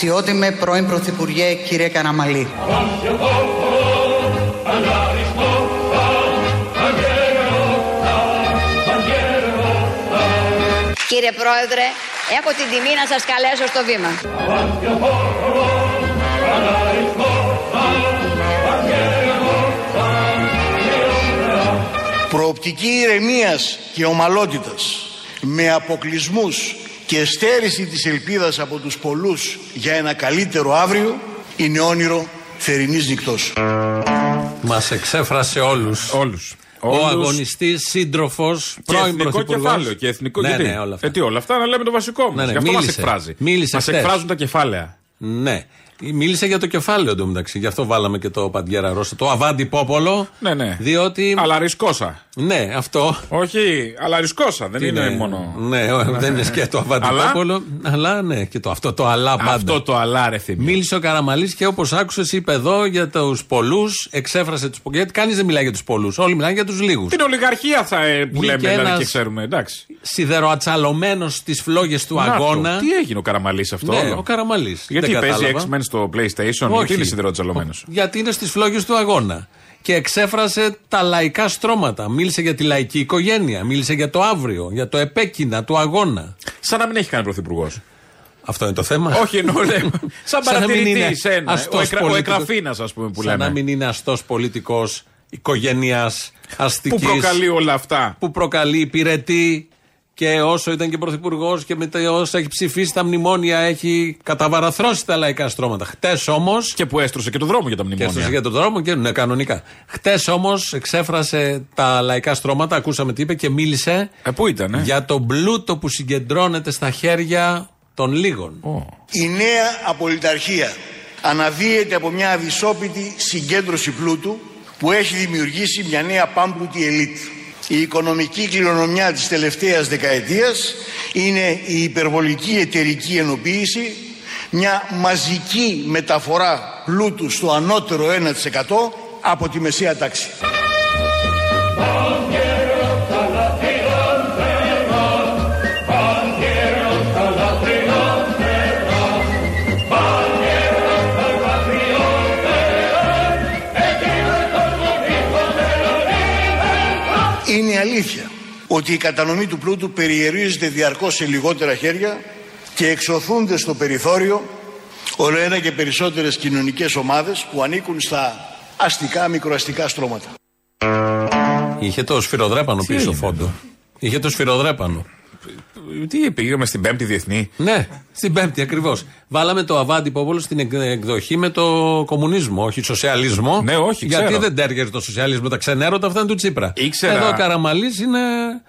Αξιότιμε πρώην Πρωθυπουργέ κύριε Καραμαλή. Κύριε Πρόεδρε, έχω την τιμή να σας καλέσω στο βήμα. Προοπτική ηρεμίας και ομαλότητας με αποκλεισμούς και στέρηση της ελπίδας από τους πολλούς για ένα καλύτερο αύριο είναι όνειρο θερινής νυχτός. Μας εξέφρασε όλους. Όλους. Ο Όλους. αγωνιστής, σύντροφος, Και πρώην εθνικό πρωθυπουργός. κεφάλαιο. Και εθνικό, ναι, γιατί; ναι, όλα αυτά. Ε, τι, όλα αυτά να λέμε το βασικό μα. Ναι, ναι, Γι' αυτό μας μίλησε. εκφράζει. Μίλησε Μας χτες. εκφράζουν τα κεφάλαια. Ναι. Μίλησε για το κεφάλαιο εντωμεταξύ. Γι' αυτό βάλαμε και το Παντιέρα Ρώσα. Το Αβάντι Πόπολο. Ναι, ναι. Διότι. Αλλά ρισκόσα. Ναι, αυτό. Όχι, αλλά ρισκόσα. Δεν Τι είναι μόνο. Ναι, ο- δεν είναι και το Αβάντι Αλλά; Πόπολο. Αλλά ναι, και το, αυτό το αλλά πάντα. Αυτό το αλλά ρε θυμί. Μίλησε ο Καραμαλής και όπως άκουσες, είπε εδώ για τους πολλούς, εξέφρασε τους πολλούς. Γιατί κανείς δεν μιλάει για τους πολλούς. Όλοι μιλάνε για τους λίγους. Την ολιγαρχία θα, ε, που Βγήκε λέμε δηλαδή ένας- και ξέρουμε. Εντάξει. Σιδεροατσαλωμένος στις φλόγες του Να το. αγώνα. Τι έγινε ο Καραμαλής αυτό. Ναι, όλο; ο Καραμαλής. Γιατί παίζει X-Men στο PlayStation, γιατί είναι σιδεροτσαλωμένο. Γιατί είναι στις φλόγες του αγώνα. Και εξέφρασε τα λαϊκά στρώματα. Μίλησε για τη λαϊκή οικογένεια. Μίλησε για το αύριο, για το επέκεινα του αγώνα. Σαν να μην έχει κάνει πρωθυπουργός. Αυτό είναι το θέμα. Όχι, εννοώ, λέμε. Σαν Σαν να μην είναι παρατηρητής ένα. Ο, αστός εκρα, ο πολιτικός. εκραφίνα, ας πούμε, που Σαν λέμε. να μην είναι αστός πολιτικός οικογένειας αστικής. Που προκαλεί όλα αυτά. Που προκαλεί, υπηρετεί και όσο ήταν και πρωθυπουργός και με τα όσα έχει ψηφίσει τα μνημόνια έχει καταβαραθρώσει τα λαϊκά στρώματα. Χτες όμω. Και που έστρωσε και το δρόμο για τα Και μνημόνια. έστωσε για τον δρόμο και ναι, κανονικά. Χτες όμως εξέφρασε τα λαϊκά στρώματα, ακούσαμε τι είπε και μίλησε Ε, πού ήταν, ε; για τον πλούτο που συγκεντρώνεται στα χέρια των λίγων. Η νέα απολυταρχία αναδύεται από μια αδυσόπιτη συγκέντρωση πλούτου που έχει δημιουργήσει μια νέα πάμπλουτη ελίτ. Η οικονομική κληρονομιά της τελευταίας δεκαετίας είναι η υπερβολική εταιρική ενοποίηση, μια μαζική μεταφορά πλούτου στο ανώτερο 1% από τη μεσαία τάξη. Αλήθεια ότι η κατανομή του πλούτου περιερίζεται διαρκώς σε λιγότερα χέρια και εξωθούνται στο περιθώριο όλο ένα και περισσότερες κοινωνικές ομάδες που ανήκουν στα αστικά μικροαστικά στρώματα. Είχε το σφυροδρέπανο πίσω έγινε; φόντο. Είχε το σφυροδρέπανο. Τι είπε, πήγαμε στην Πέμπτη Διεθνή. Ναι, στην Πέμπτη ακριβώς. Βάλαμε το Αβάντι Πόπολο στην εκ- εκδοχή με το κομμουνισμό, όχι σοσιαλισμό. Ναι, όχι, Γιατί ξέρω. δεν τέριαζε το σοσιαλισμό με τα ξενέρωτα, αυτά είναι του Τσίπρα. Ήξερα- Εδώ ο Καραμαλής είναι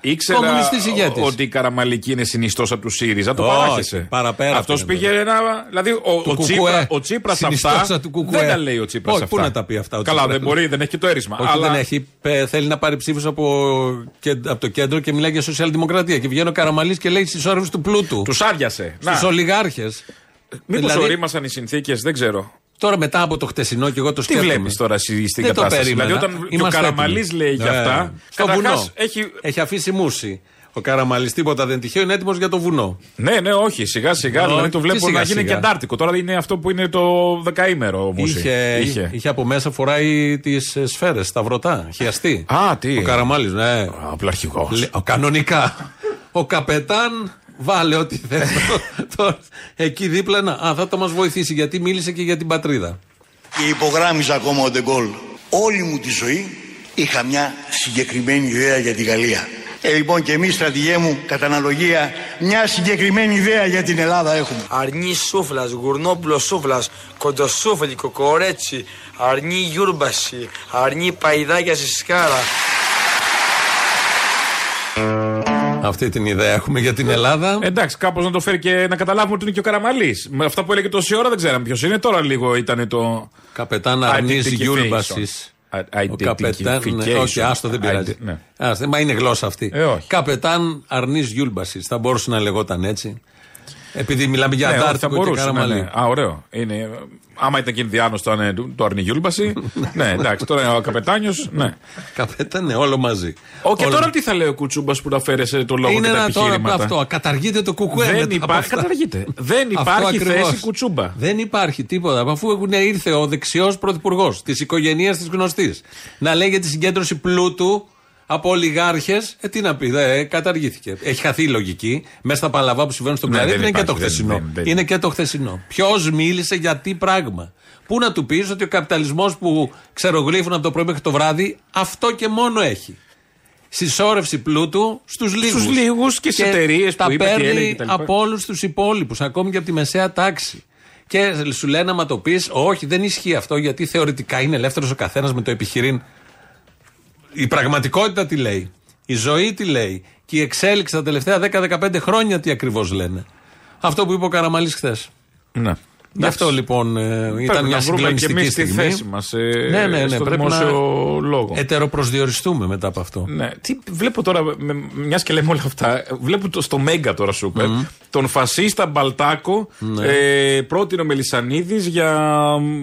Ήξερα κομμουνιστής ηγέτης. ότι η Καραμαλική είναι συνιστός από τους ΣΥΡΙΖΑ. Το Όχι, παράχεσε. παραπέρα Αυτός αυτό πήγε ένα. Δηλαδή, ο, Το ο, κουκουέ. Τσίπρα, ο Τσίπρας Συνιστόσα αυτά. του κουκουέ. δεν τα λέει ο Τσίπρας Όχι, αυτά. πού να τα πει αυτά ο Καλά, Τσίπρας. δεν μπορεί, δεν έχει και το έρισμα. Όχι, αλλά δεν έχει. Πε- θέλει να πάρει ψήφους από, και- από το κέντρο και μιλάει για σοσιαλδημοκρατία. Και βγαίνει ο Καραμαλής και λέει συσσόρευση του πλούτου. τους άριασε. Στου ολιγάρχες. Μήπως Δηλαδή- ορίμασαν οι συνθήκες, δεν ξέρω. Τώρα μετά από το χτεσινό και εγώ το Τι σκέφτομαι. βλέπεις τώρα εσύ στην Δεν το κατάσταση; περίμενα. Δηλαδή, όταν και ο Είμαστε Καραμαλής έτοιμοι. λέει για Ναι. αυτά. Στο καταρχάς βουνό. Έχει... Έχει αφήσει μουσι. Ο Καραμαλής τίποτα δεν τυχαίο, είναι έτοιμος για το βουνό. Ναι, ναι, όχι. Σιγά σιγά. Όχι, δηλαδή το τι βλέπω σιγά να γίνει σιγά. και Αντάρτικο. Τώρα είναι αυτό που είναι το δεκαήμερο όμω. Είχε, είχε. από μέσα φοράει τις σφαίρες, τα βρωτά, χιαστή. Α, τι. Ο Καραμαλή, ναι. Απλαρχικό. Λε- ο, κανονικά. Ο καπετάν βάλε ό,τι θε. Εκεί δίπλα να. Α, θα το μας βοηθήσει γιατί μίλησε και για την πατρίδα. Και υπογράμμιζα ακόμα ο Ντεγκόλ. Όλη μου τη ζωή είχα μια συγκεκριμένη ιδέα για τη Γαλλία. Ε, λοιπόν και εμείς στρατηγέ μου, κατά αναλογία, μια συγκεκριμένη ιδέα για την Ελλάδα έχουμε. Αρνί σούβλα, γουρνόπουλο σούβλα, κοντοσούφλι, κοκορέτσι, αρνί γιούλμπασι, αρνί παϊδάκια στη σκάρα. Αυτή την ιδέα έχουμε για την Ελλάδα. Εντάξει, κάπως να το φέρει και να καταλάβουμε ότι είναι και ο Καραμαλής. Με αυτά που έλεγε τόση ώρα δεν ξέραμε ποιος είναι. Τώρα λίγο ήταν το. Καπετάν Αρνής Identification. Γιούρμπασης. Ο καπετάν. ναι, Identification. όχι, άστο δεν πειράζει. Ide- ναι. Άστε, μα είναι γλώσσα αυτή. Ε, όχι. Καπετάν Αρνής Γιούλμπαση. Θα μπορούσε να λεγόταν έτσι. Επειδή μιλάμε για Ναι, όχι, θα Αντάρτικο και μπορούσε. Ναι, Καραμαλή. ναι. Α, ωραίο. Είναι, άμα ήταν και Ινδιάνος, το, είναι το Αρνη Γιούλμπαση. ναι, εντάξει, τώρα είναι ο καπετάνιος. Ναι. Καπέτα, ναι, όλο μαζί. Ο, και Όλο- τώρα τι θα λέει ο Κουτσούμπας που να φέρεσε το λόγο Είναι και τα ένα τώρα επιχείρηματα; αυτό. Καταργείται το κουκουέ. Δεν μετά από υπάρχει. αυτά. Καταργείται. Δεν Αυτό υπάρχει ακριβώς. θέση κουτσούμπα. Δεν υπάρχει τίποτα. Αφού έχουν ήρθε ο δεξιός πρωθυπουργός της οικογένειας της γνωστής να λέει για τη συγκέντρωση πλούτου από ολιγάρχες, ε, τι να πει, δε, ε, καταργήθηκε. Έχει χαθεί η λογική. Μέσα στα παλαβά που συμβαίνουν στον Ναι, πλανήτη δεν είναι και το υπάρχει, δεν- χθεσινό. δεν- δεν- Είναι και το χθεσινό. Ποιος μίλησε για τι πράγμα. Πού να του πεις ότι ο καπιταλισμός που ξερογλύφουν από το πρωί μέχρι το βράδυ, αυτό και μόνο έχει. Συσσόρευση πλούτου στους λίγους. Στους λίγους και στις εταιρείες τα που είπε, τι έλεγε παίρνει κτλ. από όλους τους υπόλοιπους, ακόμη και από τη μεσαία τάξη. Και σου λένε, άμα το πεις, Όχι, δεν ισχύει αυτό, γιατί θεωρητικά είναι ελεύθερος ο καθένας με το επιχειρήν. Η πραγματικότητα τι λέει. Η ζωή τι λέει. Και η εξέλιξη τα τελευταία 10-15 χρόνια τι ακριβώς λένε. Αυτό που είπε ο Καραμαλής χθες. Ναι. Γι' αυτό λοιπόν ε, ήταν μια συγκλονιστική τη στιγμή. θέση μας ε, Ναι, ναι, ναι, στο πρέπει δημόσιο να λόγο. ετεροπροσδιοριστούμε μετά από αυτό. Ναι. Τι, βλέπω τώρα, μιας και λέμε όλα αυτά, βλέπω το, στο Μέγκα τώρα σούπερ, τον φασίστα Μπαλτάκο, Ναι. ε, πρότεινε ο Μελισανίδης για,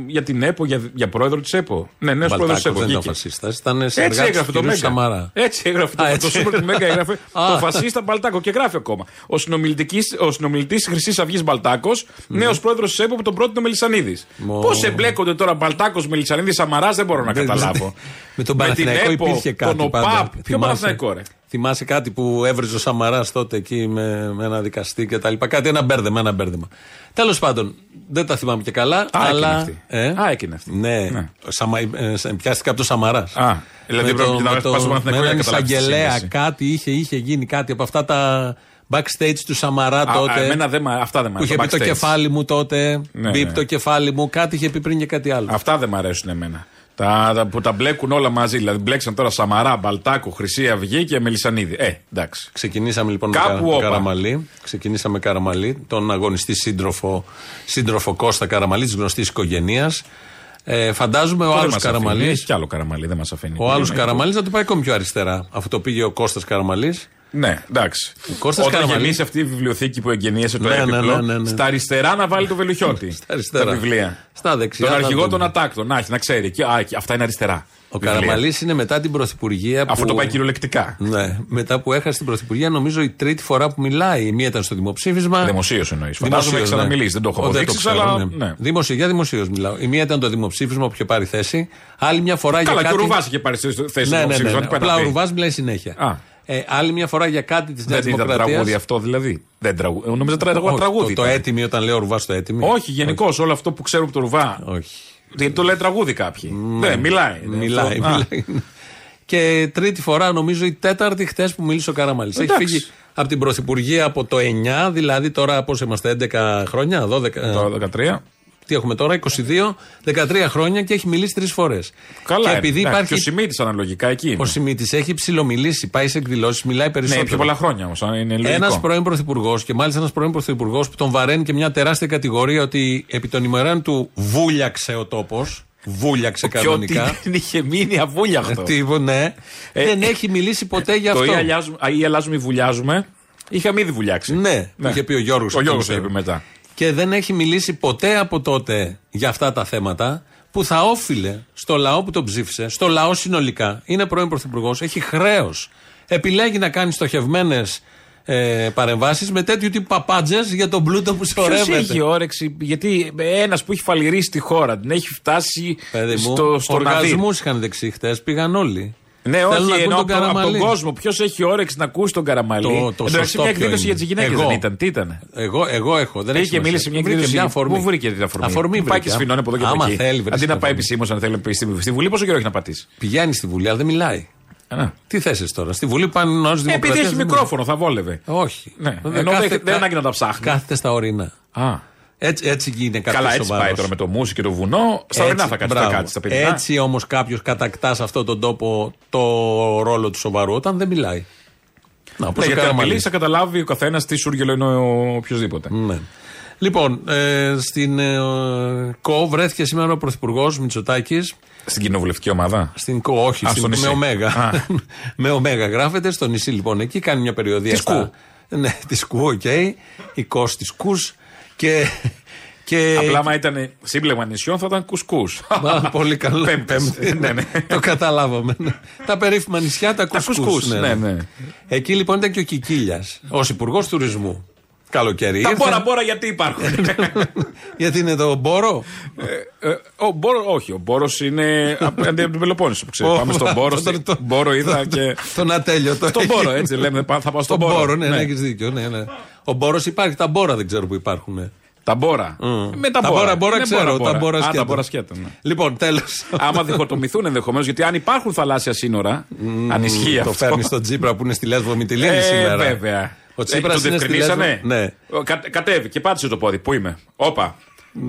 για την ΕΠΟ, για, για πρόεδρο της ΕΠΟ. Ναι, νέος πρόεδρος της Μπαλτάκος ΕΠΟ. δεν ήταν βγήκε. φασίστας, ήταν Έτσι συνεργάτης έγραφε του το κυρίου Μέγκα. Σαμαρά. Έτσι έγραφε το, Α, το έτσι. σούπερ του Μέγκα. Έγραφε Α. το φασίστα Μπαλτάκο και γράφει ακόμα. Ο συνομιλητής, ο συνομιλητής Χρυσής Αυγής Μπαλτάκος, νέος πρόεδρος της ΕΠΟ που τον πρότεινε ο Μελισανίδης. Μω. Πώς εμπλέκονται τώρα Μπαλτάκος Μελισανίδη Σαμαρά δεν μπορώ να Δεν- καταλάβω. Με τον την Παναθηναϊκό ΕΠΟ, υπήρχε κάτι Τον πάντα. ΟΠΑΠ. Ποιο Θυμάσαι- Παναθηναϊκό, ρε; Θυμάσαι κάτι που έβριζε ο Σαμαρά τότε εκεί με, με ένα δικαστή και τα λοιπά; Κάτι, ένα μπέρδεμα, ένα μπέρδεμα. Τέλος πάντων, δεν τα θυμάμαι και καλά. αλλά, εκείνη αυτή. Ε; Α, εκείνη αυτή. Ναι, Ναι. Σαμα, ε, σε- πιάστηκα από το Σαμαρά. Α, δηλαδή πρέπει να με, πας στο Παναθηναϊκός με για να έναν καταλάβεις τη εισαγγελέα, σύνδεση. κάτι είχε, είχε γίνει κάτι από αυτά τα backstage του Σαμαρά Α, τότε. α, εμένα δεν μ' αυτά δεν μ' που είχε αρέσουν. πει το backstage. κεφάλι μου τότε. Ναι, μπίπ ναι. το κεφάλι μου. Κάτι είχε πει πριν και κάτι άλλο. Αυτά δεν μ' αρέσουν εμένα. Τα, τα, που τα μπλέκουν όλα μαζί. Δηλαδή μπλέξαν τώρα Σαμαρά, Μπαλτάκο, Χρυσή Αυγή και Μελισανίδη. Ε, εντάξει. Ξεκινήσαμε λοιπόν Κάπου με Κα- όπα. Καραμαλή. Ξεκινήσαμε Καραμαλή, τον αγωνιστή σύντροφο, σύντροφο Κώστα Καραμαλή, της γνωστής οικογένειας. Ε, φαντάζομαι ο Δεν άλλος μας αφήνει. Καραμαλή. Έχει κι άλλο Καραμαλή, δεν μας αφήνει. Ο άλλος Είναι- Καραμαλής θα το πάει ακόμη πιο αριστερά. Αυτό το πήγε ο Κώστας Καραμαλής. Ναι, εντάξει. Κώστας Όταν Καραμαλής. γεννήσει αυτή η βιβλιοθήκη που εγγενίασε το Ναι, ναι, έπιπλο, ναι, ναι, ναι. στα αριστερά να βάλει το βελουχιώτη. Στα αριστερά. Τα βιβλία. Στα δεξιά Τον θα αρχηγό δούμε. των ατάκτων. Να έχει, να ξέρει. Και, α, και αυτά είναι αριστερά. Ο βιβλία. Καραμαλής είναι μετά την Πρωθυπουργία. Αυτό που... το πάει κυριολεκτικά. Ναι, μετά που έχασε την Πρωθυπουργία, νομίζω η τρίτη φορά που μιλάει. Η μία ήταν στο δημοψήφισμα. Δημοσίως εννοείς. Φαντάζομαι έχει Δημοσίως, ναι. ξαναμιλήσει. Δεν το έχω Ο, δεν αποδείξει, ξέρω, αλλά. ναι. ναι. Δημοσιο- για δημοσίως μιλάω. Η μία ήταν το δημοψήφισμα που είχε πάρει θέση. Άλλη μια φορά Καλά, για και κάτι. ο Ρουβάς είχε πάρει θέση στο Ναι, ναι, ναι. δημοψήφισμα, ναι. τι πάει να Απλά ο πει. Ρουβάς μιλάει συνέχεια. Α. Ε, άλλη μια φορά για κάτι της Νέα Δεν ήταν Δημοκρατίας. τραγούδι αυτό δηλαδή. Δεν τραγούδι. Νόμιζα τρα- Όχι, τραγούδι. Το, το ήταν. έτοιμο όταν λέω Ρουβά το έτοιμο. Όχι, γενικώς όλο αυτό που ξέρουμε από το Ρουβά. Όχι. Γιατί το λέει τραγούδι κάποιοι. Ναι, μιλάει. Μιλάει, Αυτό. Α, μιλάει. Και τρίτη φορά, νομίζω η τέταρτη χτες που μίλησε ο Καραμαλής. Έχει Εντάξει. φύγει από την Πρωθυπουργία από το 9, δηλαδή τώρα πώς είμαστε, 11 χρόνια, 12. Το 13. Τι έχουμε τώρα, 22, 13 χρόνια και έχει μιλήσει τρεις φορές. Καλά. Και είναι. επειδή Εντάξει, υπάρχει. Και ο Σιμίτης αναλογικά εκεί. είναι. Ο Σιμίτης έχει ψηλομιλήσει, πάει σε εκδηλώσεις, μιλάει Ναι, περισσότερο. πιο πολλά χρόνια όμως. Είναι λογικό. Ένας πρώην πρωθυπουργός και μάλιστα ένας πρώην πρωθυπουργός που τον βαραίνει και μια τεράστια κατηγορία ότι επί των ημερών του βούλιαξε ο τόπος. Βούλιαξε Και κανονικά. ότι δεν είχε μείνει αβούλιαχτο. Τι, ναι. Ε, δεν έχει μιλήσει ποτέ για Το αυτό. ή αλλάζουμε, ή αλλάζουμε ή βουλιάζουμε. Είχαμε ήδη βουλιάξει. Ναι, που είχε πει ο Γιώργος. Ο Γιώργος αυτό το που είπε ξέρω. μετά. Και δεν έχει μιλήσει ποτέ από τότε για αυτά τα θέματα που θα όφιλε στο λαό που τον ψήφισε, στο λαό συνολικά. Είναι πρώην πρωθυπουργός, έχει χρέος. Επιλέγει να κάνει στοχευμένες ε, παρεμβάσεις με τέτοιου τύπου παπάντζες για τον πλούτο που Ποιος σωρεύεται. έχει όρεξη, γιατί ένας που έχει φαλυρίσει τη χώρα, την έχει φτάσει Παιδί μου, στο, στο να δει. οργασμούς είχαν δεξί χτες, πήγαν όλοι. Ναι, Θέλουν όχι, να ακούν ενώ τον από, από τον Καραμαλή. κόσμο. Ποιος έχει όρεξη να ακούσει τον Καραμαλή; Το- το Εν τω μεταξύ, σωστό μια ποιο εκδήλωση είναι. για τις γυναίκες Εγώ. δεν ήταν. Τι ήταν; Εγώ, εγώ έχω. Δεν έχει Είχε σημασία. μίλησε μια Βρήκε εκδήλωση. μια αφορμή. Πού βρήκε την αφορμή; Αφορμή Που πάει βρήκε. και σφινώνει από εδώ και από Άμα εκεί. θέλει, βρίσκει Αντί να την πάει αφορμή. επισήμως, αν θέλει να πει στη, στη Βουλή, πόσο καιρό έχει να πατήσει; Πηγαίνει στη Βουλή, αλλά δεν μιλάει. Α. Τι θέσει τώρα; Στη Βουλή πάνε ω Ε, Επειδή έχει μικρόφωνο, θα βόλευε. Όχι. Ναι. Δεν Ενώ κάθεται- δεν- δεν ανάγκη να τα ψάχνει. Κάθεται στα ορεινά. Α. Έτσι, έτσι γίνεται κάποιος Καλά, έτσι σοβαρός. πάει τώρα με το μουσι και το βουνό. Στα ορεινά θα κάτσει, θα μπράβο. κάτσει στα παιδιά. Έτσι όμως κάποιος κατακτά σε αυτόν τον τόπο το ρόλο του σοβαρού όταν δεν μιλάει. Να, όπως Ναι, ο γιατί αν Καραμαλής. μιλήσει θα καταλάβει ο καθένας τι σούργελο είναι ο οποιοδήποτε. Ναι. Λοιπόν, ε, στην ε, ΚΟ βρέθηκε σήμερα ο Πρωθυπουργός Μητσοτάκης. Στην κοινοβουλευτική ομάδα; Στην ΚΟ, όχι, Α, στην, στο νησί. με ωμέγα. Α. με ωμέγα γράφεται στο νησί λοιπόν. Εκεί κάνει μια περιοδία. Της στα- ΚΟΥ. Ναι, της κου, οκ. Η κος τη κου. Και, και Απλά, άμα ήταν σύμπλεγμα νησιών, θα ήταν κουσκούς. Μα, πολύ καλό. Πέμπτες. ναι, ναι. Το καταλάβαμε. τα περίφημα νησιά, τα Τα κουσκούς. κουσκούς, ναι, ναι. Εκεί λοιπόν ήταν και ο Κικίλιας, ως υπουργός τουρισμού. Καλοκαίρι. Τα ήρθε. μπόρα μπόρα γιατί υπάρχουν; Γιατί είναι το Μπόρο; Ε, ε, ο Μπόρο, όχι, ο Μπόρος είναι απέναντι από την Πελοπόννησο που ξέρει. Ω, Πάμε στον Μπόρο. τον- στη- τον- Μπόρο είδα και. Τον ατέλειο. το Στον έχει. Μπόρο, έτσι λέμε. πά- Θα πάω στον Στον Μπόρο, Μπόρο. ναι, ναι, έχεις δίκιο. Ναι, ναι. Ο Μπόρος υπάρχει. Τα Μπόρα δεν ξέρω που υπάρχουν. Τα Μπόρα. Με τα Τα Μπόρα. Μπόρα, Μπόρα Είναι ξέρω, τα Μπόρα Α, σκέτα. τα Μπόρα σκέτα. ναι. Λοιπόν, τέλος. Άμα διχοτομηθούν ενδεχομένως, γιατί αν υπάρχουν θαλάσσια σύνορα, αν ισχύει Το αυτό. φέρνεις στον Τσίπρα που είναι στη Λέσβο Μυτιλίνη Ε, σήμερα. βέβαια. Ο Τσίπρα Ε, το είναι στη Λέσβο. διευκρινίσανε; Ναι. Ο, κα, κατέβη και πάτησε το πόδι. Πού είμαι; Όπα.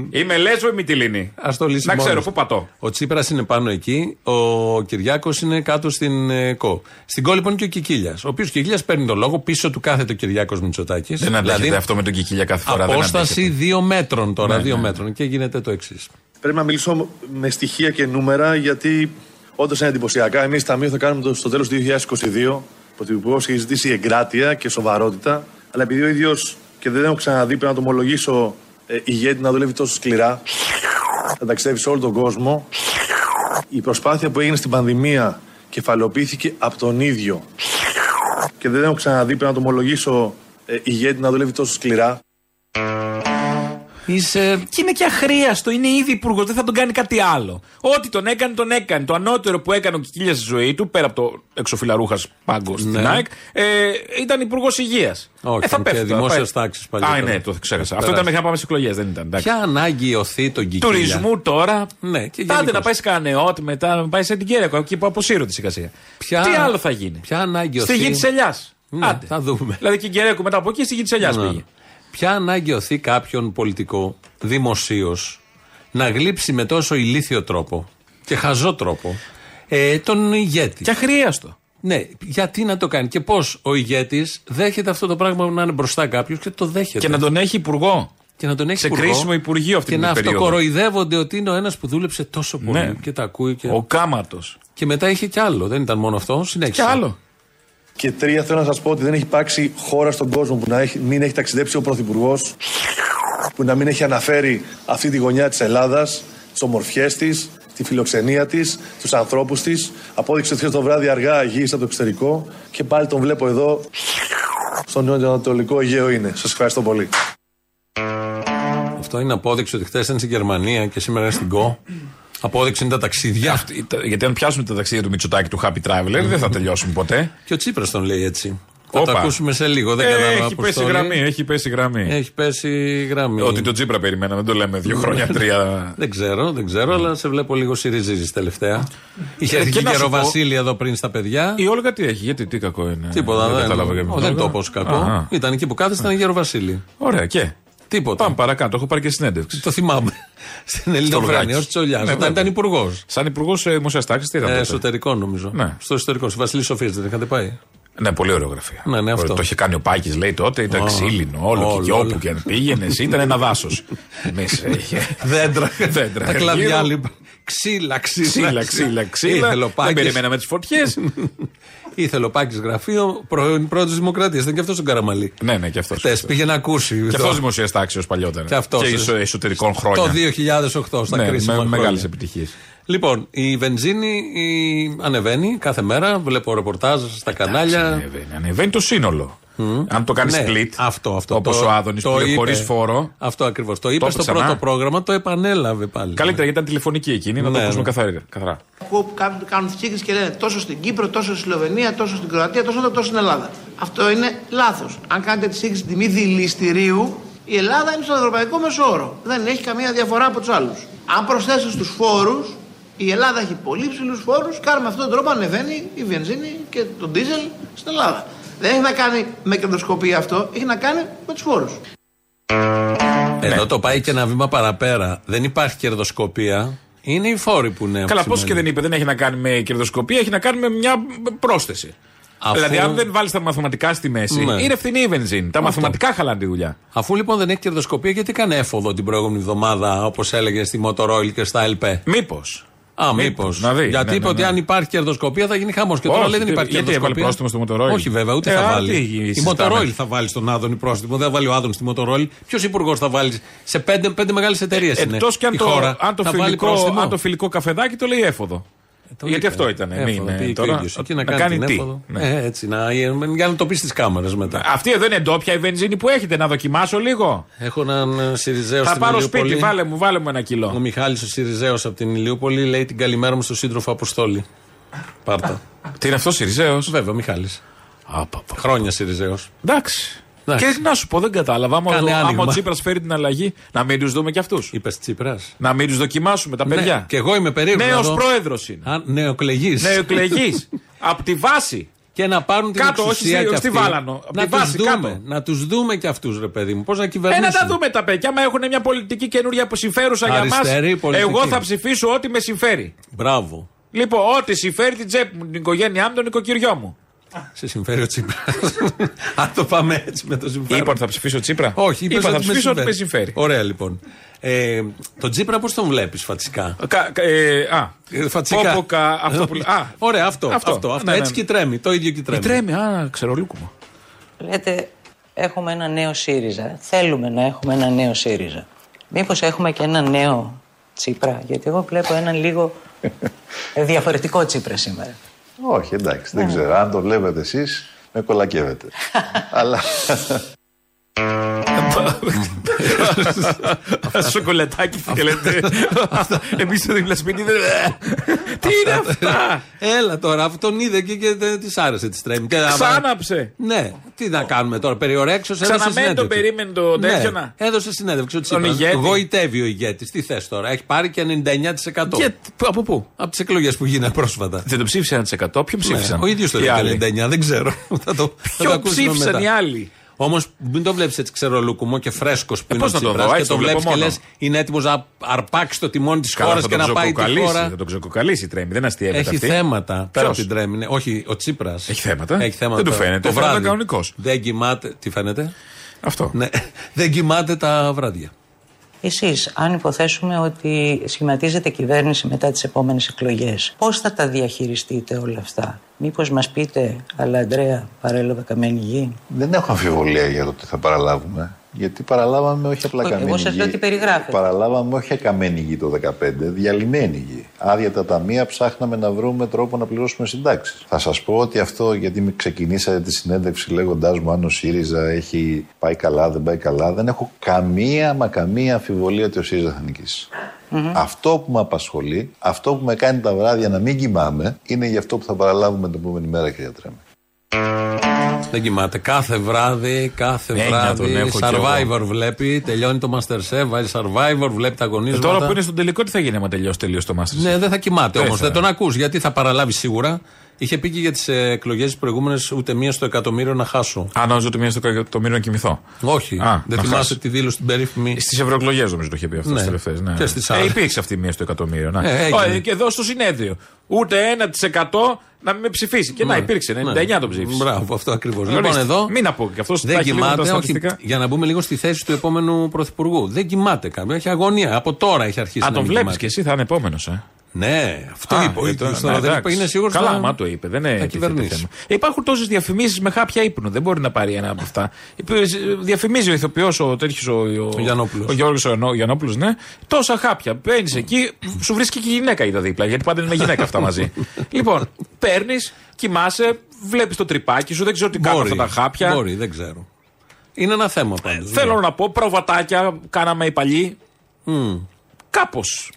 Είμαι Λέσβο ή Μυτιλίνη. Ας το λύσει Να ξέρω μόνος. πού πατώ. Ο Τσίπρας είναι πάνω εκεί, ο Κυριάκος είναι κάτω στην ε, ΚΟ. Στην ΚΟ λοιπόν και ο Κικίλιας. Ο οποίος Κικίλιας παίρνει τον λόγο, πίσω του κάθεται ο Κυριάκος Μητσοτάκης. Δεν αντέχεται αυτό με τον Κικίλια κάθε φορά. δεν Δηλαδή, Απόσταση αντέχεται. δύο μέτρων τώρα, Ναι, δύο ναι. μέτρων. Και γίνεται το εξής. Πρέπει να μιλήσω με στοιχεία και νούμερα γιατί όντως είναι εντυπωσιακά. Εμείς Ταμείο θα κάνουμε το, στο τέλος του 2022. Ο Πρωθυπουργός έχει ζητήσει εγκράτεια και σοβαρότητα. Αλλά επειδή ο ίδιος και δεν έχω ξαναδεί, πρέπει να το ομολογήσω, ε, ηγέτη να δουλεύει τόσο σκληρά, θα ταξιδεύει σε όλο τον κόσμο. Η προσπάθεια που έγινε στην πανδημία κεφαλοποιήθηκε από τον ίδιο. Και δεν έχω ξαναδεί, πρέπει να το ομολογήσω, ε, ηγέτη να δουλεύει τόσο σκληρά. Είσαι. Και είναι και αχρίαστο. Είναι ήδη υπουργός. Δεν θα τον κάνει κάτι άλλο. Ό,τι τον έκανε, τον έκανε. Το ανώτερο που έκανε ο Κικίλιας στη ζωή του, πέρα από το εξοφυλαρούχα πάγκο στην Ναι. ΑΕΚ, ε, ήταν υπουργός υγείας. Όχι, ε, θα ήταν και πέφτει τώρα, δημόσιας πάει. τάξης παλιότερα. Α, ναι, το ξέχασα. Αυτό Περάσει. ήταν μέχρι να πάμε στις εκλογές, δεν ήταν. εντάξει. Ποια ανάγκη οθεί τον Κικίλια; Τουρισμού τώρα. Ναι, και Τάντε γενικώς. να πάει σε κανένα νεότ, μετά να πάει σε την Κέριακο, εκεί που αποσύρονται σιγά σιγά. Ποια- Τι άλλο θα γίνει; Ποια ανάγκη Στη οθεί; γη τη Ελιά. Ναι, θα δούμε. Δηλαδή και η Κέριακο μετά από εκεί στη γη τη Ελιά Ναι. πήγε. Ποια ανάγκη οθεί κάποιον πολιτικό δημοσίως να γλύψει με τόσο ηλίθιο τρόπο και χαζό τρόπο ε, τον ηγέτη; Και αχρίαστο. Ναι, γιατί να το κάνει και πώς ο ηγέτης δέχεται αυτό το πράγμα να είναι μπροστά κάποιος και το δέχεται. Και να τον έχει υπουργό. Και να τον έχει σε υπουργό κρίσιμο υπουργείο αυτή και την να περίοδο. αυτοκοροϊδεύονται ότι είναι ο ένας που δούλεψε τόσο πολύ Ναι. και τα ακούει. Και, Ο κάματο. και μετά είχε κι άλλο. Δεν ήταν μόνο αυτό. Συνέχισε. Και άλλο. Και τρία, θέλω να σας πω ότι δεν έχει υπάρξει χώρα στον κόσμο που να έχει, μην έχει ταξιδέψει ο Πρωθυπουργός, που να μην έχει αναφέρει αυτή τη γωνιά της Ελλάδας, τι ομορφιέ της, τη φιλοξενία της, τους ανθρώπους της. Απόδειξε ότι το βράδυ αργά γύρισε από το εξωτερικό και πάλι τον βλέπω εδώ, στον νοτιοανατολικό Αιγαίο είναι. Σας ευχαριστώ πολύ. Αυτό είναι απόδειξη ότι χθες ήταν στην Γερμανία και σήμερα είναι στην ΚΟ. Απόδειξη είναι τα ταξίδια. Αυτή- τα- Γιατί αν πιάσουμε τα ταξίδια του Μητσοτάκη του Happy Traveler, δεν θα τελειώσουμε ποτέ. Και ο Τσίπρας τον λέει έτσι. Θα Όπα. το ακούσουμε σε λίγο. Δεν Ε, κατάλαβα. έχει πέσει Αποστόλη. γραμμή, έχει πέσει γραμμή. Έχει πέσει γραμμή. Ότι τον Τζίπρα περιμέναμε, δεν το λέμε δύο χρόνια, τρία. Δεν ξέρω, δεν ξέρω, αλλά σε βλέπω λίγο σιριζίζεις τελευταία. Είχε Ε, έρθει και και να η σου πω- Γεροβασίλη εδώ πριν στα παιδιά. Η Όλγα τι έχει, γιατί τι κακό είναι. Τίποτα, δεν, κατάλαβα και Ω, εγώ. δεν το πω ως κακό. Αχα. Ήταν εκεί που κάθεσε, ήταν η Γεροβασίλη. Ωραία, και; Τίποτα. Πάμε παρακάτω, έχω πάρει και συνέντευξη. Το θυμάμαι. Στην Ελληνοφρένεια, Λογάκης. ως Τσολιάς. Ναι, Όταν βέβαια. ήταν υπουργός. Σαν υπουργός δημοσία τάξη, τι ήταν. τότε; εσωτερικό νομίζω. Ναι. Στο εσωτερικό. Στη Βασιλή Σοφίας δεν είχατε πάει; Ναι, πολύ ωραίο γραφείο. Ναι, ναι, αυτό. Το είχε κάνει ο Πάκης, λέει τότε, ήταν Ω, ξύλινο, όλο όλο, και, και όλο. όπου και αν πήγαινες, ήταν ένα δάσος. Μέσα είχε. Δέντρα. Δέντρα. Τα κλαδιά Γύρω. λοιπόν. Ξύλα, ξύλα. Ξύλα, ξύλα, ξύλα. Ήθελε ο Δεν Πάκης- περιμέναμε τις φωτιές. Ήθελε ο Πάκης γραφείο πρώην πρώτη Δημοκρατίας. Ήταν και αυτός ο Καραμαλή. ναι, ναι, και αυτός. Χθες πήγε να ακούσει. Και το- αυτός δημοσία τάξη παλιότερα. Και αυτός. Και εσω- εσωτερικών χρόνια. Το 2008 στα ναι, κρίσιμα με χρόνια. μεγάλες επιτυχίες. Λοιπόν, η βενζίνη η... ανεβαίνει κάθε μέρα. Βλέπω ρεπορτάζ στα κανάλια. Ανεβαίνει, ανεβαίνει το σύνολο. Αν το κάνεις Ναι, split, αυτό, αυτό. όπως Το- ο Άδωνης το που λέει είπε. χωρίς φόρο. Αυτό ακριβώς. Το είπε Το στο είπε πρώτο ξανά. πρόγραμμα, το επανέλαβε πάλι. Καλύτερα γιατί ήταν τηλεφωνική εκείνη, να το Ναι, ακούσουμε ναι. καθαρά. καθαρά. Ακούω που κάνουν, κάνουν τις κύκλες και λένε τόσο στην Κύπρο, τόσο στη Σλοβενία, τόσο στην Κροατία, τόσο εδώ, τόσο στην Ελλάδα. Αυτό είναι λάθος. Αν κάνετε τη σύγκριση τιμή δηληστηρίου, η Ελλάδα είναι στον ευρωπαϊκό μεσόωρο. Δεν έχει καμία διαφορά από τους άλλους. Αν προσθέσετε στους φόρους, η Ελλάδα έχει πολύ ψηλούς φόρους και άρα με αυτόν τον τρόπο ανεβαίνει η βενζίνη και το ντίζελ στην Ελλάδα. Δεν έχει να κάνει με κερδοσκοπία αυτό, έχει να κάνει με τους φόρους. Εδώ το πάει και ένα βήμα παραπέρα. Δεν υπάρχει κερδοσκοπία. Είναι οι φόροι που είναι. Καλά, πώς αυξημένοι. και δεν είπε, δεν έχει να κάνει με κερδοσκοπία, έχει να κάνει με μια πρόσθεση. Αφού- Δηλαδή, αν δεν βάλεις τα μαθηματικά στη μέση, Ναι. είναι φθηνή η βενζίνη. Τα μαθηματικά χαλάνε τη δουλειά. Αφού λοιπόν δεν έχει κερδοσκοπία, γιατί έκανε έφοδο την προηγούμενη εβδομάδα, όπως έλεγε στη Motorola και στα LP. Μήπως. Α, μήπως. Μήπως, να δει. Γιατί Ναι, είπε ναι, ότι ναι. αν υπάρχει κερδοσκοπία θα γίνει χαμός. Και τώρα Όχι, λέει δεν τι- υπάρχει γιατί έβαλε κερδοσκοπία. πρόστιμο στο Motorola. Όχι βέβαια, ούτε Ε, θα α, βάλει. τι Η συζητάμε. Motorola θα βάλει στον Άδωνη πρόστιμο. Δεν θα βάλει ο Άδωνης στη Motorola. Ποιος υπουργός θα βάλει σε πέντε, πέντε μεγάλες εταιρείες. Εκτός και αν η το, χώρα αν, το θα βάλει φιλικό, πρόστιμο; αν το φιλικό καφεδάκι το λέει έφοδο. Το Γιατί είπε. αυτό ήταν. Έφοδο, μην, τι ε, είπε τώρα, ο ίδιος. Εκεί να να κάνει κάνει την τι; έφοδο. Ναι. Ε, έτσι, να, για να το πεις στις κάμερες μετά. Αυτή εδώ είναι ντόπια η βενζίνη που έχετε, να δοκιμάσω λίγο. Έχω έναν ε, Σιριζέο Θα στην πάρω Ηλιούπολη. σπίτι, βάλε μου, βάλε μου ένα Ο κιλό. Μιχάλης ο Σιριζέος από την Ηλιούπολη λέει την καλημέρα μου στον σύντροφο Αποστόλη. Πάρτα. Τι είναι αυτός, Σιριζέος; Βέβαια, ο Μιχάλης. Χρόνια Σιριζέος. Εντάξει. Εντάξει. Και να σου πω, δεν κατάλαβα. Άμα, Κάνε ο- άμα άνοιγμα. ο Τσίπρας φέρει την αλλαγή, να μην τους δούμε κι αυτούς. Είπες Τσίπρας. Να μην τους δοκιμάσουμε τα παιδιά. Ναι, και εγώ είμαι περίεργος. Νέος πρόεδρος είναι. Α, νεοκλεγής. Νεοεκλεγή. Απ' τη βάση. Και να πάρουν την Κάτω, όχι εξουσία στη- κι στη αυτοί. Βάλανο. Απ' Να τη τους βάση, δούμε. κάτω. Να τους δούμε κι αυτούς, ρε παιδί μου. Πώς να Ε, κυβερνήσουν. να τα δούμε τα παιδιά. Μα έχουν μια πολιτική καινούρια που συμφέρουσα για Αριστερή μα. πολιτική. Εγώ θα ψηφίσω ό,τι με συμφέρει. Μπράβο. Λοιπόν, ό,τι συμφέρει την τσέπη μου, την οικογένειά μου, τον οικοκυριό μου. Σε συμφέρει ο Τσίπρας. Αν το πάμε έτσι με το συμφέρον. Είπα ότι θα ψηφίσω Τσίπρα. Όχι, είπες Είπα θα ότι με ψηφίσω ό,τι με συμφέρει. Ωραία λοιπόν. Ε, τον Τσίπρα πώς τον βλέπεις φατσικά. Κα- κα- ε, α, Ε, Φατσικά. Πω, πω, κα- αυτό που λέ- Α, Ωραία, αυτό. αυτό, Αυτό. αυτό, Ναι, ναι. Έτσι και τρέμει. Το ίδιο και η τρέμει. τρέμει, α, ξερολούκουμο. Λέτε, έχουμε ένα νέο ΣΥΡΙΖΑ. Θέλουμε να έχουμε ένα νέο ΣΥΡΙΖΑ. Μήπως έχουμε και ένα νέο Τσίπρα, γιατί εγώ βλέπω έναν λίγο ε, διαφορετικό Τσίπρα σήμερα. Όχι, εντάξει, δεν ξέρω. Αν το βλέπετε εσείς, με κολακεύετε. Αλλά Σοκολατάκι θέλετε. Εμείς στο δίπλα σπίτι δεν. Τι είναι αυτά; Έλα τώρα, αυτό τον είδε και, και της άρεσε τη τρέμει. Και, Ξάναψε. Ναι, τι να κάνουμε τώρα, περιορέξω. Ξαναμένει τον περίμενε το τέτοιο να. Έδωσε συνέντευξη ο Τον Τσίπρας. ηγέτη. Γοητεύει ο ηγέτης. Τι θες τώρα, έχει πάρει και 99%. Και από πού; Από τις εκλογές που γίνανε πρόσφατα. Δεν το ψήφισε 1%. Ποιον ψήφισαν; Ναι, ο ίδιος το Οι λέει άλλοι; το 99, δεν ξέρω. θα το, θα το Ποιο ακούσουμε ψήφισαν μετά. οι άλλοι; Όμως μην το βλέπεις έτσι ξερολούκουμο και φρέσκος που είναι ο πώς να το Τσίπρας δω, και έτσι το το βλέπω βλέπεις και μόνο. λες είναι έτοιμος να αρπάξει το τιμόνι της Καλά, χώρας θα και τον να πάει τη ξεκοκαλίσει, χώρα. Θα τον ξεκοκαλίσει η τρέμη. Δεν αστείευεται Έχει αυτή. θέματα. Πέρα από Ποιος; την τρέμη. ναι. Όχι, ο Τσίπρας. Έχει θέματα. Έχει θέματα. Δεν του φαίνεται. Το Φαίνεται βράδυ. κανονικός. Δεν κοιμάται. Τι φαίνεται; Αυτό. Ναι. Δεν κοιμάται τα βράδια. Εσείς, αν υποθέσουμε ότι σχηματίζεται κυβέρνηση μετά τις επόμενες εκλογές, πώς θα τα διαχειριστείτε όλα αυτά; Μήπως μας πείτε, αλλά Αντρέα, παρέλαβα καμένη γη. δεν έχω αμφιβολία για το τι θα παραλάβουμε. Γιατί παραλάβαμε όχι απλά Όχι, καμένη εγώ σας γη. λέω τι περιγράφετε. Παραλάβαμε όχι καμένη γη το 2015, διαλυμένη γη. Άδεια τα ταμεία ψάχναμε να βρούμε τρόπο να πληρώσουμε συντάξεις. Θα σας πω ότι αυτό γιατί με ξεκινήσατε τη συνέντευξη λέγοντάς μου αν ο ΣΥΡΙΖΑ έχει πάει καλά, δεν πάει καλά. Δεν έχω καμία μα καμία αμφιβολία ότι ο ΣΥΡΙΖΑ θα νικησει Αυτό που με απασχολεί, αυτό που με κάνει τα βράδια να μην κοιμάμαι, είναι για αυτό που θα παραλάβουμε την επόμενη μέρα, κυρία Τρέμη. Δεν κοιμάται. Κάθε βράδυ, κάθε Έννοια τον βράδυ. έχω κι Survivor βλέπει. Τελειώνει το Masterchef, βάζει Survivor, βλέπει τα Ε, αγωνίσματα. Τώρα που είναι στον τελικό, τι θα γίνει άμα τελειώσει τελείως το Masterchef. Ναι, δεν θα κοιμάται Δεν όμως. θα. Δεν τον ακούς γιατί θα παραλάβει σίγουρα. Είχε πει και για τις εκλογές προηγούμενες ούτε μία στο εκατομμύριο να χάσω. Αν νόμιζα ότι μία στο εκατομμύριο να κοιμηθώ. Όχι. Α, δεν να θυμάσαι χάσει. τη δήλωση την περίφημη. Στις ευρωεκλογές νομίζω το είχε πει αυτό Ναι. στις τελευταίες. Ναι. Και στις ε, άλλες. υπήρξε αυτή η μία στο εκατομμύριο. Ναι. Ε, έγινε. Ω, και εδώ στο συνέδριο. Ούτε 1% να μην με ψηφίσει. Και να Ναι. υπήρξε. 99 Ναι. τον ψήφισε. Μπράβο, αυτό ακριβώς. Ορίστε. Λοιπόν, εδώ. Μην να πω και αυτό Δεν κοιμάται, όχι, για να μπούμε λίγο στη θέση του επόμενου πρωθυπουργού. Δεν κοιμάται κάποιο. Έχει αγωνία. Από τώρα έχει αρχίσει Α, να τον μην βλέπεις κοιμάται. και εσύ, θα είναι επόμενος. Ε. Ναι, αυτό Α, είπε ο ε, ίδιος. τώρα, Τώρα ναι, δεν εντάξει. είπε, είναι σίγουρος Καλά, μα το είπε. Δεν είναι θα τίθεται κυβερνήσει. θέμα. Υπάρχουν τόσες διαφημίσεις με χάπια ύπνου. Δεν μπορεί να πάρει ένα από αυτά. Είπε, ε, Διαφημίζει ο ηθοποιός ο τέτοιος. Ο, ο, Γιαννόπουλος. Ο Γιώργος Γιαννόπουλος, ναι. Τόσα χάπια. Μπαίνει εκεί, σου βρίσκει και γυναίκα είδα δίπλα. Γιατί πάντα είναι με γυναίκα αυτά μαζί. λοιπόν, παίρνεις, κοιμάσαι, βλέπεις το τρυπάκι σου, δεν ξέρω τι κάνουν Μπορεί, αυτά τα χάπια. Μπορεί, δεν ξέρω. Είναι ένα θέμα πάντως. Θέλω να πω, προβατάκια κάναμε οι παλιοί. Κάπως.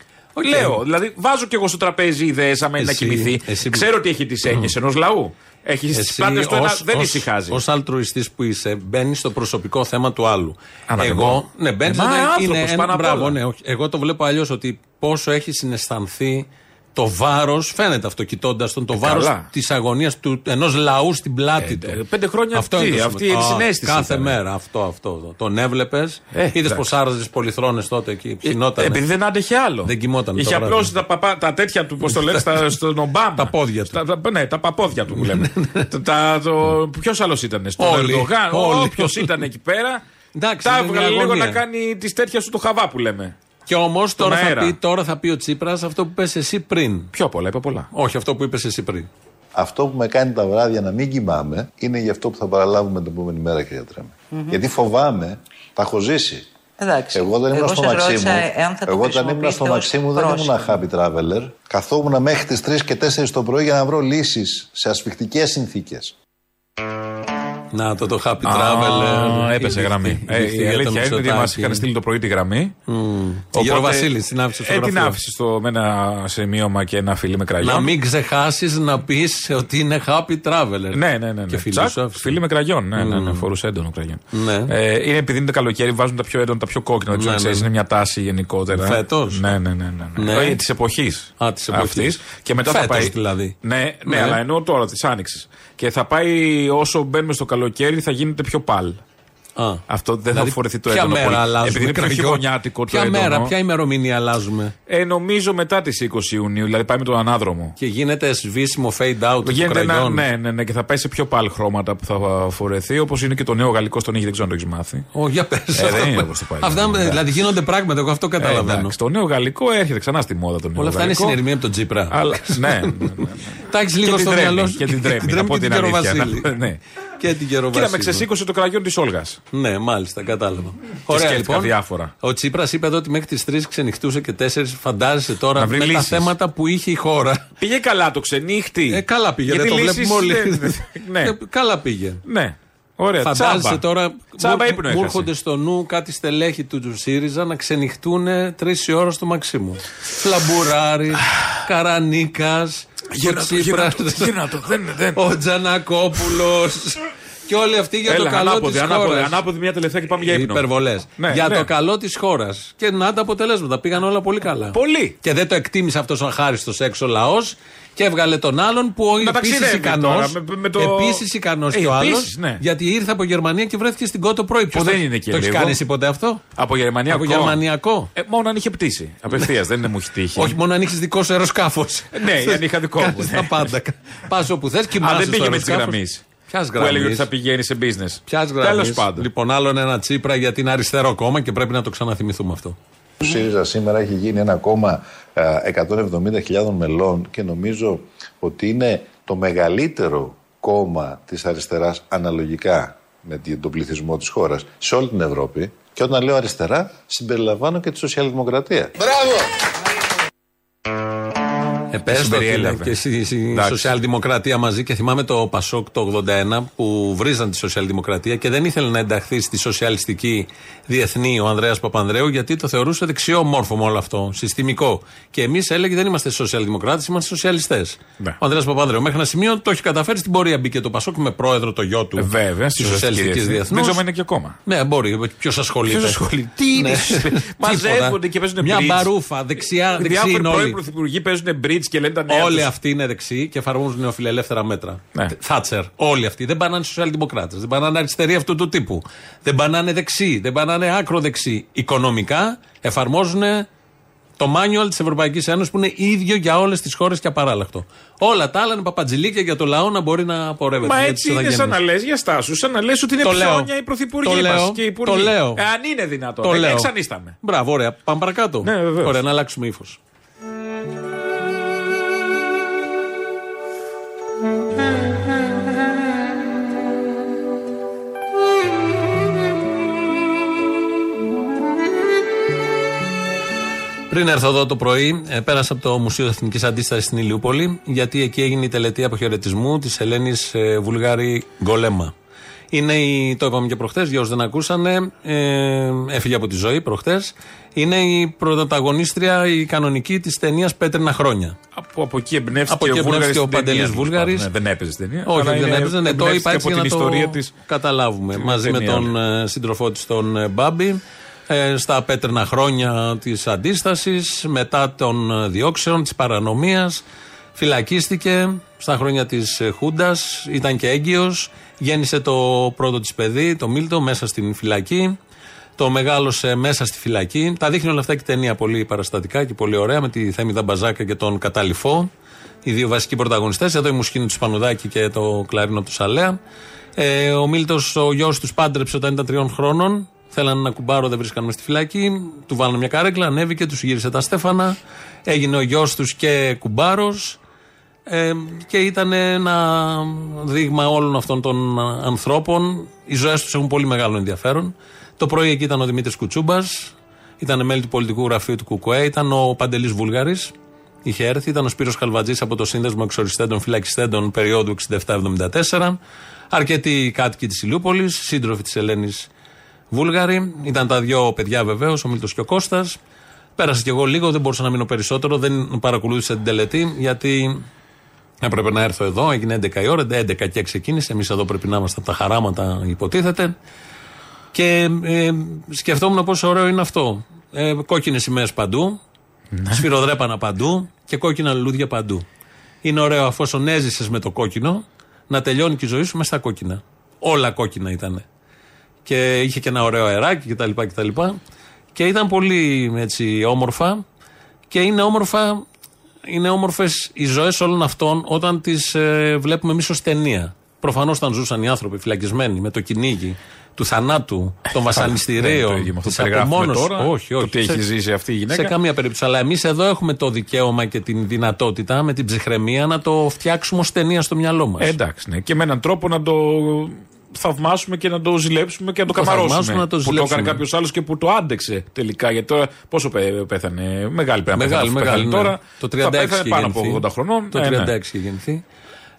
Λέω, δηλαδή βάζω κι εγώ στο τραπέζι ιδέες άμα είναι να Εσύ- κοιμηθεί. εσύ- Ξέρω ότι έχει τις έννοιες ενός λαού. Έχει τις Εσύ πλάτες του ένα, ως- δεν ως- ησυχάζει. Ως αλτρουιστής που είσαι, μπαίνεις στο προσωπικό θέμα του άλλου. Αναδεμό. Εγώ, ναι, μπαίνεις Ε, μα δεν- άνθρωπος είναι πάνω ένα- απ' μπράβο, όλα. ναι, όχι. Εγώ το βλέπω αλλιώς ότι πόσο έχει συναισθανθεί το βάρος, φαίνεται αυτό κοιτώντας τον, το Ε, βάρος καλά. της αγωνίας ενός λαού στην πλάτη του. ε, πέντε χρόνια αυτό τι, είναι το αυτή η σημαντικό. Α, ενσυναίσθηση Κάθε ήταν. μέρα αυτό, αυτό. Τον έβλεπες. Ε, Είδες εντάξει. πως άραζες πολυθρόνες τότε εκεί. Ψινόταν. Επειδή δεν άντεχε άλλο. Δεν κοιμόταν το Είχε βράδυ. απλώσει τα, παπά, τα τέτοια του, πώς το λένε, στα- στον Ομπάμα. Τα πόδια του. Τα, τα- ναι, τα παπόδια του που λέμε. Ποιος άλλος ήταν, στον Όλοι, Ερντογάν. όλοι. Όποιος ήταν εκεί πέρα. Εντάξει, τα είναι μια έβγαλε λίγο αγωνία. να κάνει τη τέτοια σου το χαβά που λέμε. Και όμως Τον τώρα, θα αέρα. πει- τώρα θα πει ο Τσίπρας αυτό που είπε εσύ πριν. Πιο πολλά, είπα πολλά. Όχι αυτό που είπες εσύ πριν. Αυτό που με κάνει τα βράδια να μην κοιμάμαι είναι για αυτό που θα παραλάβουμε την επόμενη μέρα, κύριε Τρέμι. Γιατί φοβάμαι, τα έχω ζήσει. Εντάξει. Εγώ δεν ήμουν Εγώ στο σας Μαξίμου. ρώτησα εάν θα το Εγώ όταν ήμουν στο χρησιμοποιείτε Μαξίμου δεν ως ήμουν πρόσημο. happy traveler. Καθόμουν μέχρι τις 3 και 4 το πρωί για να βρω λύσεις σε ασφιχτικές συνθήκες. Να το το Happy Α, Traveler. έπεσε γραμμή. Ε, η αλήθεια είναι ότι μας είχαν στείλει το πρωί τη γραμμή. Ο Γεροβασίλη την άφησε στο Ε, την γραφείο. άφησε στο, με ένα σημείωμα και ένα φίλι με κραγιόν. Να μην ξεχάσεις να πεις ότι είναι Happy Traveler. Ναι, ναι, ναι. ναι. Και φίλοι Τσακ, σου άφησε. φίλοι με κραγιόν. Ναι, ναι, ναι, φορούσε έντονο κραγιόν. Ναι. Ε, είναι επειδή είναι το καλοκαίρι, βάζουν τα πιο έντονα, τα πιο κόκκινα. Δεν ξέρω Ναι, αν ξέρεις, ναι. είναι μια τάση γενικότερα. Φέτος; Ναι, ναι, ναι. ναι, Ναι. ναι. Της εποχής. Α, της εποχής. Και μετά θα Φέτος πάει. δηλαδή. Ναι, ναι, Ναι. αλλά εννοώ τώρα της άνοιξη. Και θα πάει όσο μπαίνουμε στο καλοκαίρι θα γίνεται πιο παλ. Α. Αυτό δεν Δηλαδή, θα φορεθεί το ποια έντονο μέρα πολύ. αλλάζουμε Επειδή είναι πιο κραγιόν; χειμωνιάτικο το Ποια έντονο. μέρα, ποια ημερομηνία αλλάζουμε; Ε, νομίζω μετά τις 20 Ιουνίου, δηλαδή πάει με τον ανάδρομο. Και γίνεται σβήσιμο fade out του Γίνεται ένα, κραγιόν. ναι, ναι, ναι, και θα πάει σε πιο πάλι χρώματα που θα φορεθεί, όπως είναι και το νέο γαλλικό στον Ήγη, δεν ξέρω αν το έχεις μάθει. Ω, για πες. Ε, δεν είναι όπως το πάει. Αυτά, Εντάξει. δηλαδή γίνονται πράγματα, εγώ αυτό Ε, καταλαβαίνω. εντάξει, το νέο γαλλικό έρχεται ξανά στη μόδα το νέο Όλα αυτά είναι γαλλικό. συνειρμοί από τον Τζίπρα. Αλλά, ναι, ναι, ναι, ναι. Τα έχεις λίγο Και στο την μυαλό Τρέμι, σου. και την Τρέμι, να πω και την την αλήθεια. Κεροβασίλη. να- ναι. Και την Κοίτα, με Κεροβασίλη. ξεσήκωσε το κραγιόν της Όλγας. Ναι, μάλιστα, κατάλαβα. σκέφτηκα διάφορα. Ο Τσίπρας είπε εδώ ότι μέχρι τις 3 ξενυχτούσε και 4. Φαντάζεσαι τώρα Να βρει με τα λύσεις. θέματα που είχε η χώρα. Πήγε καλά το ξενύχτη. Ε, καλά πήγε, Γιατί δεν το λύσεις, βλέπουμε όλοι. Ναι, ναι. Ε, Καλά πήγε. ναι. Ωραία, Φαντάζεσαι τσάμπα. τώρα. Τσάμπα μου- ύπνο μου έχασε. έρχονται στο νου κάτι στελέχη του, του ΣΥΡΙΖΑ να ξενυχτούν τρεις η ώρα στο Μαξίμου. Φλαμπουράρη, Καρανίκας, ο Τσίπρα, Γύρνα το, δεν, δεν. ο Τζανακόπουλος. Και όλοι αυτοί για Έλα, το καλό ανάποδη, της ανάποδη, χώρας. ανάποδη μια τελευταία και πάμε για ύπνο. Υπερβολές. Ναι, για ναι. το καλό της χώρας. Και να τα αποτελέσματα. Πήγαν όλα πολύ καλά. Πολύ. Και δεν το εκτίμησε αυτός ο αχάριστος έξω λαός και έβγαλε τον άλλον που Να επίσης ταξιδεύει ικανό. τώρα, με- με το- Επίσης ικανός Ε, και ο άλλος. επίσης, ναι. Γιατί ήρθε από Γερμανία και βρέθηκε στην Κότο πρωί. Που δεν είναι και Το έχεις λίγο. κάνει εσύ ποτέ αυτό; Από γερμανιακό. Από γερμανιακό. Ε, μόνο αν είχε πτήσει. Απευθείας, δεν είναι μου έχει τύχει. Όχι μόνο αν έχεις δικό σου αεροσκάφος. Ναι, αν είχα δικό μου, Κάνει ναι. τα πάντα. Πας όπου θες, Α, κοιμάσαι. δεν στο πήγε με τη αεροσκάφος. Γραμμή. Ποιας Που έλεγε γραμμής; ότι θα πηγαίνει σε business. Ποιας γραμμής. Τέλο πάντων. Λοιπόν, άλλον ένα τσίπρα γιατί είναι αριστερό κόμμα και πρέπει να το ξαναθυμηθούμε αυτό. Ο ΣΥΡΙΖΑ σήμερα έχει γίνει ένα κόμμα ε, 170.000 μελών και νομίζω ότι είναι το μεγαλύτερο κόμμα της αριστεράς αναλογικά με τη- τον πληθυσμό της χώρας σε όλη την Ευρώπη. Και όταν λέω αριστερά, συμπεριλαμβάνω και τη σοσιαλδημοκρατία. Ε, πες το, συμπεριέλαβε. φίλε, και στη, στη Εντάξει. σοσιαλδημοκρατία μαζί και θυμάμαι το Πασόκ το 81 που βρίζαν τη σοσιαλδημοκρατία και δεν ήθελε να ενταχθεί στη σοσιαλιστική διεθνή ο Ανδρέας Παπανδρέου γιατί το θεωρούσε δεξιό μόρφωμα όλο αυτό, συστημικό. Και εμείς έλεγε δεν είμαστε σοσιαλδημοκράτες, είμαστε σοσιαλιστές. Ναι. Ο Ανδρέας Παπανδρέου μέχρι ένα σημείο το έχει καταφέρει στην πορεία. Μπήκε το Πασόκ με πρόεδρο το γιο του. Ε, Βέβαια, της σοσιαλιστική διεθνή. Δεν ξέρω αν είναι και ακόμα. Ναι, μπορεί. Ποιος ασχολείται; Ποιος ασχολείται; Τι είναι, μαζεύονται Τίποτα. και παίζουν Μια bridge. μπαρούφα, δεξιά, δεξί Διάφοροι είναι πρώην όλοι. πρωθυπουργοί παίζουν bridge και λένε τα νέα Όλοι τους. αυτοί είναι δεξιοί και εφαρμόζουν νεοφιλελεύθερα μέτρα. Ναι. Θάτσερ. Όλοι αυτοί. Δεν πάνε σοσιαλδημοκράτες. Δεν πάνε αριστεροί αυτού του τύπου. Δεν πάνε δεξιοί. Δεν πάνε άκρο δεξιοί. Οικονομικά εφαρμόζουν το μάνιουαλ της Ευρωπαϊκής Ένωσης που είναι ίδιο για όλες τις χώρες και απαράλλαχτο. Όλα τα άλλα είναι παπατζηλίκια για το λαό να μπορεί να πορεύεται. Μα για έτσι τις είναι σαν ηθαγένειες. να λες για στάσους, σαν να λες ότι είναι Το λέω. ψώνια οι πρωθυπουργοί Το μας λέω. και οι υπουργοί. Το λέω. Ε, αν είναι δυνατόν. Το Ε, λέω. Εξανίσταμε. Μπράβο, ωραία. Πάμε παρακάτω. Ναι, βεβαίως. Ωραία, να αλλάξουμε ύφος. Πριν έρθω εδώ το πρωί, ε, πέρασα από το Μουσείο Εθνικής Αντίστασης στην Ηλιούπολη, γιατί εκεί έγινε η τελετή αποχαιρετισμού της Ελένης ε, Βουλγάρη Γκολέμα. Είναι η, το είπαμε και προχθέ, για όσους δεν ακούσανε, ε, έφυγε από τη ζωή προχθέ. Είναι η πρωταγωνίστρια, η κανονική της ταινίας Πέτρινα Χρόνια. Από, από εκεί εμπνεύστηκε Από εκεί ο Βούλγαρης εμπνεύστηκε ο στην ταινία, Παντελής τέλος Βούλγαρης. πάντων. Ναι, δεν έπαιζε στην ταινία. Όχι, αλλά δεν είναι- έπαιζε. Ναι, το εμπνεύστηκε είπα έτσι από για την να ιστορία το της. καταλάβουμε. Μαζί με ταινία τον ε, σύντροφό της, τον ε, Μπάμπη, ε, στα πέτρινα χρόνια της αντίστασης, μετά των ε, διώξεων, της παρανομίας. Φυλακίστηκε στα χρόνια της Χούντας, ήταν και έγκυος. Γέννησε το πρώτο της παιδί, το Μίλτο, μέσα στην φυλακή. Το μεγάλωσε μέσα στη φυλακή. Τα δείχνει όλα αυτά και η ταινία πολύ παραστατικά και πολύ ωραία με τη Θέμη Δαμπαζάκα και τον Καταληφό. Οι δύο βασικοί πρωταγωνιστές. Εδώ η μουσική του Σπανουδάκη και το κλαρίνο του Σαλέα. Ε, ο Μίλτος, ο γιος τους, πάντρεψε όταν ήταν τριών χρόνων Θέλανε ένα κουμπάρο, δεν βρίσκαν με στη φυλακή. Του βάλανε μια καρέκλα, ανέβηκε, τους γύρισε τα στέφανα. Έγινε ο γιος τους και κουμπάρος. Ε, και ήταν ένα δείγμα όλων αυτών των ανθρώπων. Οι ζωές τους έχουν πολύ μεγάλο ενδιαφέρον. Το πρωί εκεί ήταν ο Δημήτρης Κουτσούμπας, ήταν μέλη του πολιτικού γραφείου του ΚΚΕ, ήταν ο Παντελής Βούλγαρης, είχε έρθει, ήταν ο Σπύρος Καλβατζή από το Σύνδεσμο Εξοριστέντων Φυλακιστέντων περίοδου 67-74, αρκετοί κάτοικοι της Ηλιούπολης, σύντροφοι της Ελένης Βούλγαρη, ήταν τα δύο παιδιά βεβαίως, ο Μίλτος και ο Κώστας. Πέρασα κι εγώ λίγο, δεν μπορούσα να μείνω περισσότερο, δεν παρακολούθησα την τελετή, γιατί έπρεπε να έρθω εδώ, έγινε 11 η ώρα, 11 και ξεκίνησε. Εμείς εδώ πρέπει να είμαστε από τα χαράματα, υποτίθεται. Και ε, σκεφτόμουν πόσο ωραίο είναι αυτό. Ε, Κόκκινες σημαίες παντού, Ναι. σφυροδρέπανα παντού και κόκκινα λουλούδια παντού. Είναι ωραίο αφόσον έζησε με το κόκκινο να τελειώνει και η ζωή σου με στα κόκκινα. Όλα κόκκινα ήταν. Και είχε και ένα ωραίο αεράκι κτλ. κτλ. Και ήταν πολύ έτσι όμορφα. Και είναι όμορφα είναι όμορφες οι ζωές όλων αυτών όταν τις βλέπουμε εμείς ως ταινία. Προφανώς όταν ζούσαν οι άνθρωποι φυλακισμένοι με το κυνήγι του θανάτου, των Δεν είναι βασανιστήριων, το ίδιο με αυτό της που περιγράφουμε απομόνωσης. τώρα, Όχι, όχι. το τι έχει Σε- ζήσει αυτή η γυναίκα. Σε καμία περίπτωση. Αλλά εμείς εδώ έχουμε το δικαίωμα και την δυνατότητα με την ψυχραιμία να το φτιάξουμε ως ταινία στο μυαλό μας. Ε, εντάξει, ναι. Και με έναν τρόπο να το θαυμάσουμε και να το ζηλέψουμε και να το, Το καμαρώσουμε. θαυμάσουμε, να το που το ζηλέψουμε. έκανε κάποιος άλλος και που το άντεξε τελικά. Γιατί τώρα πόσο πέ- πέθανε. Μεγάλη πέρα Μεγάλη, μεγάλη. ναι. Τώρα Το θα 36 πέθανε είχε πάνω από γεννηθεί. 80 χρονών. Το Ε, 36 ναι. είχε γεννηθεί.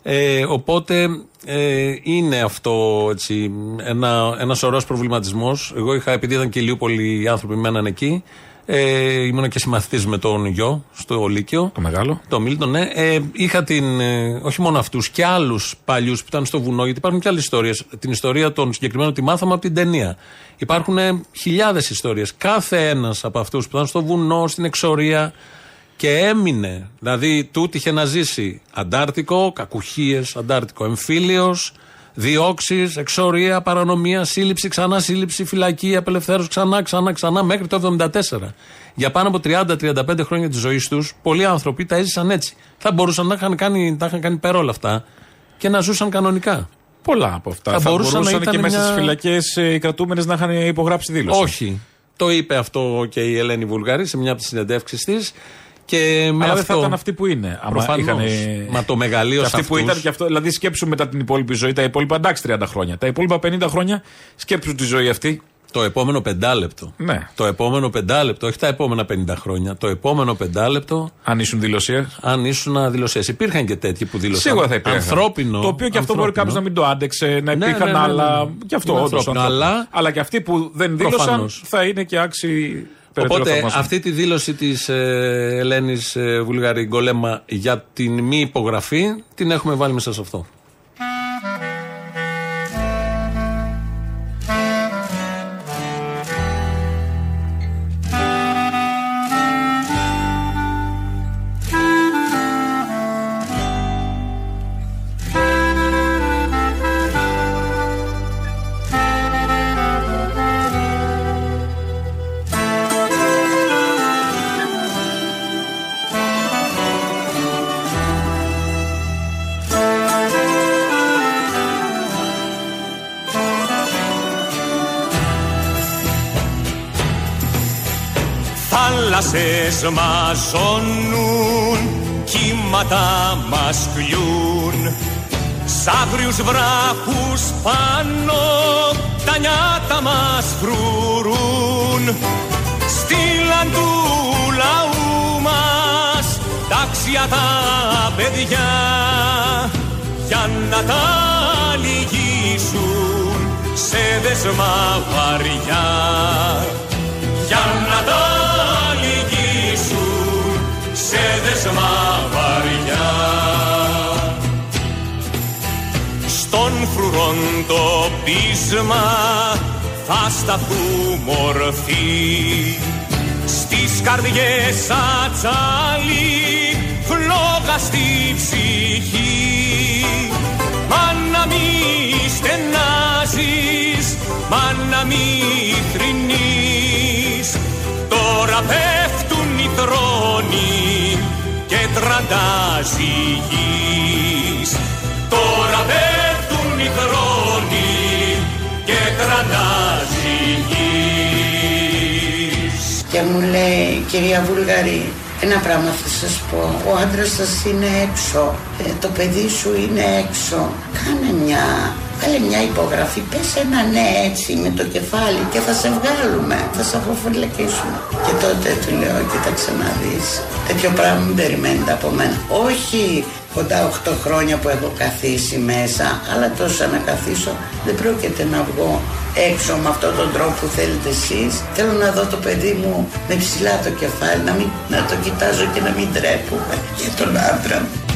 Ε, οπότε ε, είναι αυτό έτσι, ένα, ένας σωρό προβληματισμός. Εγώ είχα, επειδή ήταν και λίγο πολλοί άνθρωποι μέναν εκεί, ε, ήμουν και συμμαθητής με τον γιο στο Λύκειο. Το μεγάλο. Το Μίλτον, ναι. Ε, είχα την, ε, όχι μόνο αυτούς, και άλλους παλιούς που ήταν στο βουνό, γιατί υπάρχουν και άλλες ιστορίες. Την ιστορία των συγκεκριμένων τη μάθαμε από την ταινία. Υπάρχουν χιλιάδες ιστορίες. Κάθε ένας από αυτούς που ήταν στο βουνό, στην εξορία και έμεινε. Δηλαδή, τούτο είχε να ζήσει Αντάρτικο, κακουχίες, Αντάρτικο εμφύλιος, διώξεις, εξορία, παρανομία, σύλληψη, ξανά σύλληψη, φυλακή, απελευθέρωση, ξανά, ξανά, ξανά, μέχρι το 1974. Για πάνω από 30-35 χρόνια της ζωής τους, πολλοί άνθρωποι τα έζησαν έτσι. Θα μπορούσαν να είχαν κάνει, τα είχαν κάνει πέρα όλα αυτά και να ζούσαν κανονικά. Πολλά από αυτά. Θα Θα, μπορούσαν να μπορούσαν ήταν και μέσα μια- στις φυλακές οι κρατούμενες να είχαν υπογράψει δήλωση. Όχι. Το είπε αυτό και η Ελένη Βουλγαρή σε μια από τις συνεντεύξεις της. Και με Αλλά δεν αυτό, θα ήταν αυτοί που είναι. άμα Προφανώς. είχαν- Μα το μεγαλείο Και σε αυτοί που αυτούς- ήταν και αυτό. Δηλαδή σκέψου μετά την υπόλοιπη ζωή, τα υπόλοιπα εντάξει 30 χρόνια. Τα υπόλοιπα 50 χρόνια σκέψου τη ζωή αυτή. Το επόμενο πεντάλεπτο. Ναι. Το επόμενο πεντάλεπτο, όχι τα επόμενα 50 χρόνια. Το επόμενο πεντάλεπτο, Αν ήσουν δηλωσίας. αν ήσουν δηλωσίε. Υπήρχαν και τέτοιοι που δήλωσαν. Σίγουρα θα υπήρχαν. Ανθρώπινο. Το οποίο και αυτό μπορεί ανθρώπινο. κάποιος να μην το άντεξε, να Ναι, υπήρχαν ναι, ναι, ναι, ναι. άλλα. Και αυτό Είναι όντως. ανθρώπινο, αλλά- αλλά και αυτοί που δεν δήλωσαν Προφανώς. θα είναι και άξιοι περαιτέρω Οπότε θαυμασμού. αυτή τη δήλωση της ε, Ελένης ε, Βουλγαρή Γκολέμα για την μη υπογραφή την έχουμε βάλει μέσα σε αυτό. Θάλασσες μαζώνουν, κύματα μας κλειούν Σ' άγριους βράχους πάνω τα νιάτα μας φρουρούν. Στείλαν του λαού μας τα αξιά τα παιδιά για να τα λυγίσουν σε δεσμά βαριά. Για να τα λυγίσουν σε δεσμά βαριά. Στον φρουρόν το πείσμα θα σταθούμε ορθοί στις καρδιές ατσάλι φλόγα στη ψυχή. Μα να μη στενάζεις, μα να μη θρηνείς Τώρα πέφτουν οι θρόνοι και τραντάζει. Τώρα πέφτουν οι χρόνοι και τραντάζει. Και μου λέει κυρία Βουλγαρή, ένα πράγμα θα σας πω, ο άντρας σας είναι έξω, ε, το παιδί σου είναι έξω, κάνε μια Κάνε μια υπογραφή, πες ένα ναι έτσι με το κεφάλι και θα σε βγάλουμε, θα σε αποφυλακίσουμε. Και τότε του λέω, κοίταξε να δεις, τέτοιο πράγμα μην περιμένετε από μένα. Όχι κοντά 8 χρόνια που έχω καθίσει μέσα, αλλά τόσο να καθίσω δεν πρόκειται να βγω έξω με αυτόν τον τρόπο που θέλετε εσείς. Θέλω να δω το παιδί μου με ψηλά το κεφάλι, να, μην, να το κοιτάζω και να μην τρέπουμε για τον άντρα μου.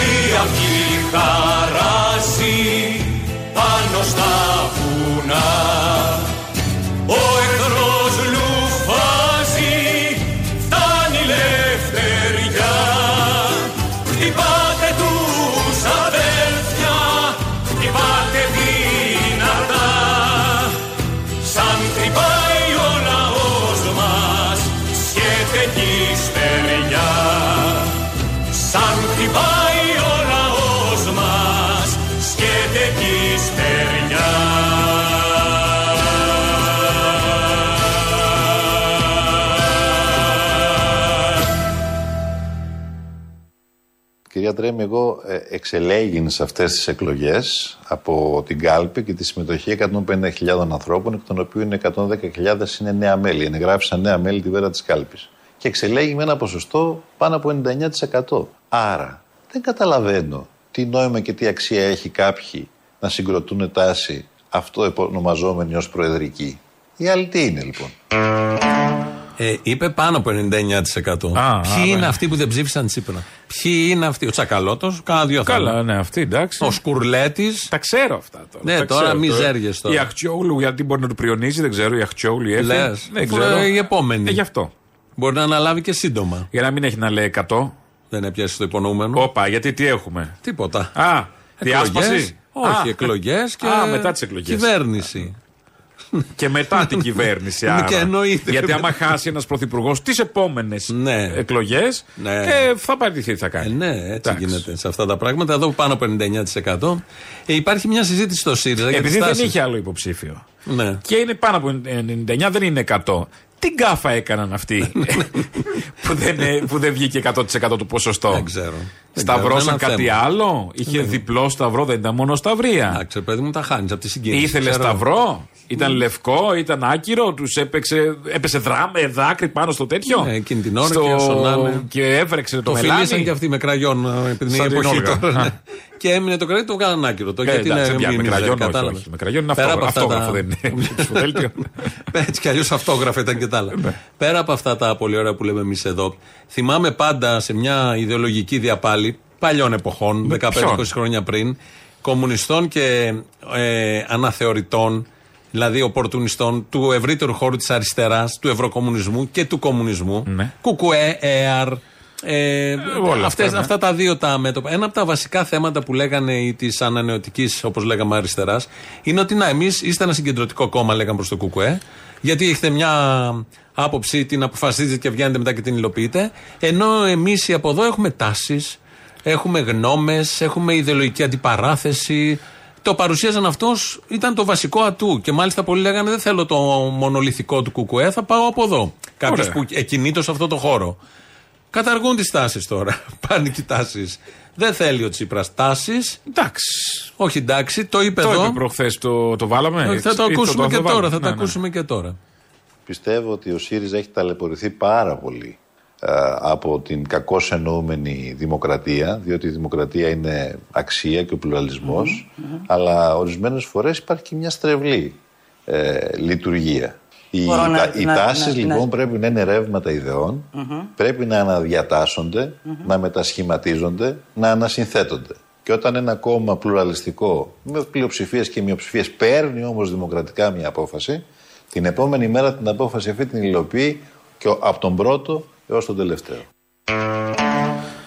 Η αυγή χαράσει πάνω στα βουνά Ο εχθρός λουφάζει, Κυρία Τρέμι, εγώ ε, εξελέγην σε αυτές τις εκλογές από την κάλπη και τη συμμετοχή 150.000 ανθρώπων, εκ των οποίων 110.000 είναι νέα μέλη. Εγγράφησαν νέα μέλη τη βέρα της κάλπης. Και εξελέγει με ένα ποσοστό πάνω από 99%. Άρα δεν καταλαβαίνω τι νόημα και τι αξία έχει κάποιοι να συγκροτούν τάση αυτό ονομαζόμενη ως προεδρική. Οι άλλοι τι είναι λοιπόν; Ε, είπε πάνω από 99%. Ποιοι άρα. είναι αυτοί που δεν ψήφισαν Τσίπρα; Ποιοι είναι αυτοί; Ο Τσακαλώτος, κάνα δύο Καλά, θέματα. ναι, αυτή εντάξει. Ο Σκουρλέτης. Τα ξέρω αυτά τώρα. Ναι, τα τώρα ξέρω. μιζέριες τώρα. Η Αχτσιόγλου, γιατί μπορεί να του πριονίζει, δεν ξέρω. Η Αχτσιόγλου, η Εφη. Λες. Δεν ξέρω. Η επόμενη. Ε, γι' αυτό. Μπορεί να αναλάβει και σύντομα. Για να μην έχει να λέει 100. Δεν έπιασε το υπονοούμενο. Όπα, γιατί τι έχουμε; Τίποτα. Α, διάσπαση. Εκλογές. Όχι, Α. εκλογές και. Α, μετά τις εκλογές. Κυβέρνηση. Και μετά την κυβέρνηση. άρα. Και εννοείται. Γιατί άμα χάσει ένας πρωθυπουργός τις επόμενες Ναι. εκλογές, Ναι. ε, θα παραιτηθεί, τι θα κάνει. Ε, ναι, έτσι Εντάξει. γίνεται σε αυτά τα πράγματα. Εδώ πάνω από 99%. Ε, υπάρχει μια συζήτηση στο ΣΥΡΙΖΑ για τις Επειδή δεν τάσεις. είχε άλλο υποψήφιο. Ναι. Και είναι πάνω από 99, δεν είναι 100. Τι γκάφα έκαναν αυτοί που, δεν, ε, που δεν βγήκε 100% το ποσοστό. Δεν ξέρω. Δεν Σταυρώσαν ξέρω, είναι ένα κάτι θέμα. άλλο; Είχε διπλό σταυρό, δεν ήταν μόνο σταυρία. Εντάξει, παιδί μου, τα χάνεις από τη συγκίνηση. Ήθελε Ξέρω. σταυρό, ήταν λευκό, ήταν άκυρο, τους έπαιξε, έπεσε δράμα, δάκρυ πάνω στο τέτοιο; Ναι, εκείνη την ώρα και όσο να είναι. και έβρεξε το, Το μελάνι; φιλήσαν και αυτοί με κραγιόν ε, επειδή είναι Σαν η την εποχή Όλγα. τώρα. Α. ναι. Και έμεινε το κραγιόν, το βγάλαν άκυρο. Το Ε, γιατί εντάξει, είναι πια, με μη- κραγιόν, μιζέρ, όχι, κατάλαβες. όχι. Με κραγιόν είναι Πέρα από αυτόγραφο, αυτά τα- δεν είναι ψηφοδέλτιο. Έτσι κι αλλιώς αυτόγραφα ήταν και τα άλλα. Πέρα από αυτά τα πολύ ωραία που λέμε εμείς εδώ, θυμάμαι πάντα σε μια ιδεολογική διαπάλη παλιών εποχών, 15-20 ποιον; χρόνια πριν, κομμουνιστών και ε, αναθεωρητών, δηλαδή οπορτουνιστών του ευρύτερου χώρου της αριστεράς, του ευρωκομμουνισμού και του κομμουνισμού. Ναι. Κουκουέ, ΕΑΡ. Ε, όλα αυτές, αυτά, ναι. αυτά τα δύο τα μέτωπα. Ένα από τα βασικά θέματα που λέγανε οι της ανανεωτικής, όπως λέγαμε, αριστεράς, είναι ότι να, εμείς είστε ένα συγκεντρωτικό κόμμα, λέγαμε προς το ΚΚΕ, γιατί έχετε μια άποψη, την αποφασίζετε και βγαίνετε μετά και την υλοποιείτε. Ενώ εμείς οι από εδώ έχουμε τάσεις, έχουμε γνώμες, έχουμε ιδεολογική αντιπαράθεση. Το παρουσίαζαν αυτός, ήταν το βασικό ατού. Και μάλιστα πολλοί λέγανε: Δεν θέλω το μονολυθικό του ΚΚΕ, θα πάω από εδώ. Κάποιος Ωραία. που εκινείται σε αυτό το χώρο. Καταργούν τις τάσεις τώρα. Πάνε και οι τάσεις. Δεν θέλει ο Τσίπρας τάσεις. Εντάξει. Όχι εντάξει, το είπε Το εδώ. είπε προχθές, το, το βάλαμε. Όχι, θα το Ή ακούσουμε και βάλαμε. τώρα. Θα Ναι, το ναι. ακούσουμε και τώρα. Πιστεύω ότι ο ΣΥΡΙΖΑ έχει ταλαιπωρηθεί πάρα πολύ ε, από την κακώ εννοούμενη δημοκρατία, διότι η δημοκρατία είναι αξία και ο πλουραλισμος αλλά ορισμένες φορές υπάρχει και μια στρεβλή ε, λειτουργία. Οι, Μπορώ να- τα- οι να- τάσεις να- λοιπόν να- πρέπει να είναι ρεύματα ιδεών, πρέπει να αναδιατάσσονται, να μετασχηματίζονται, να ανασυνθέτονται. Και όταν ένα κόμμα πλουραλιστικό με πλειοψηφίες και μειοψηφίες παίρνει όμως δημοκρατικά μια απόφαση, την επόμενη μέρα την απόφαση αυτή την υλοποιεί και ο- από τον πρώτο έως τον τελευταίο.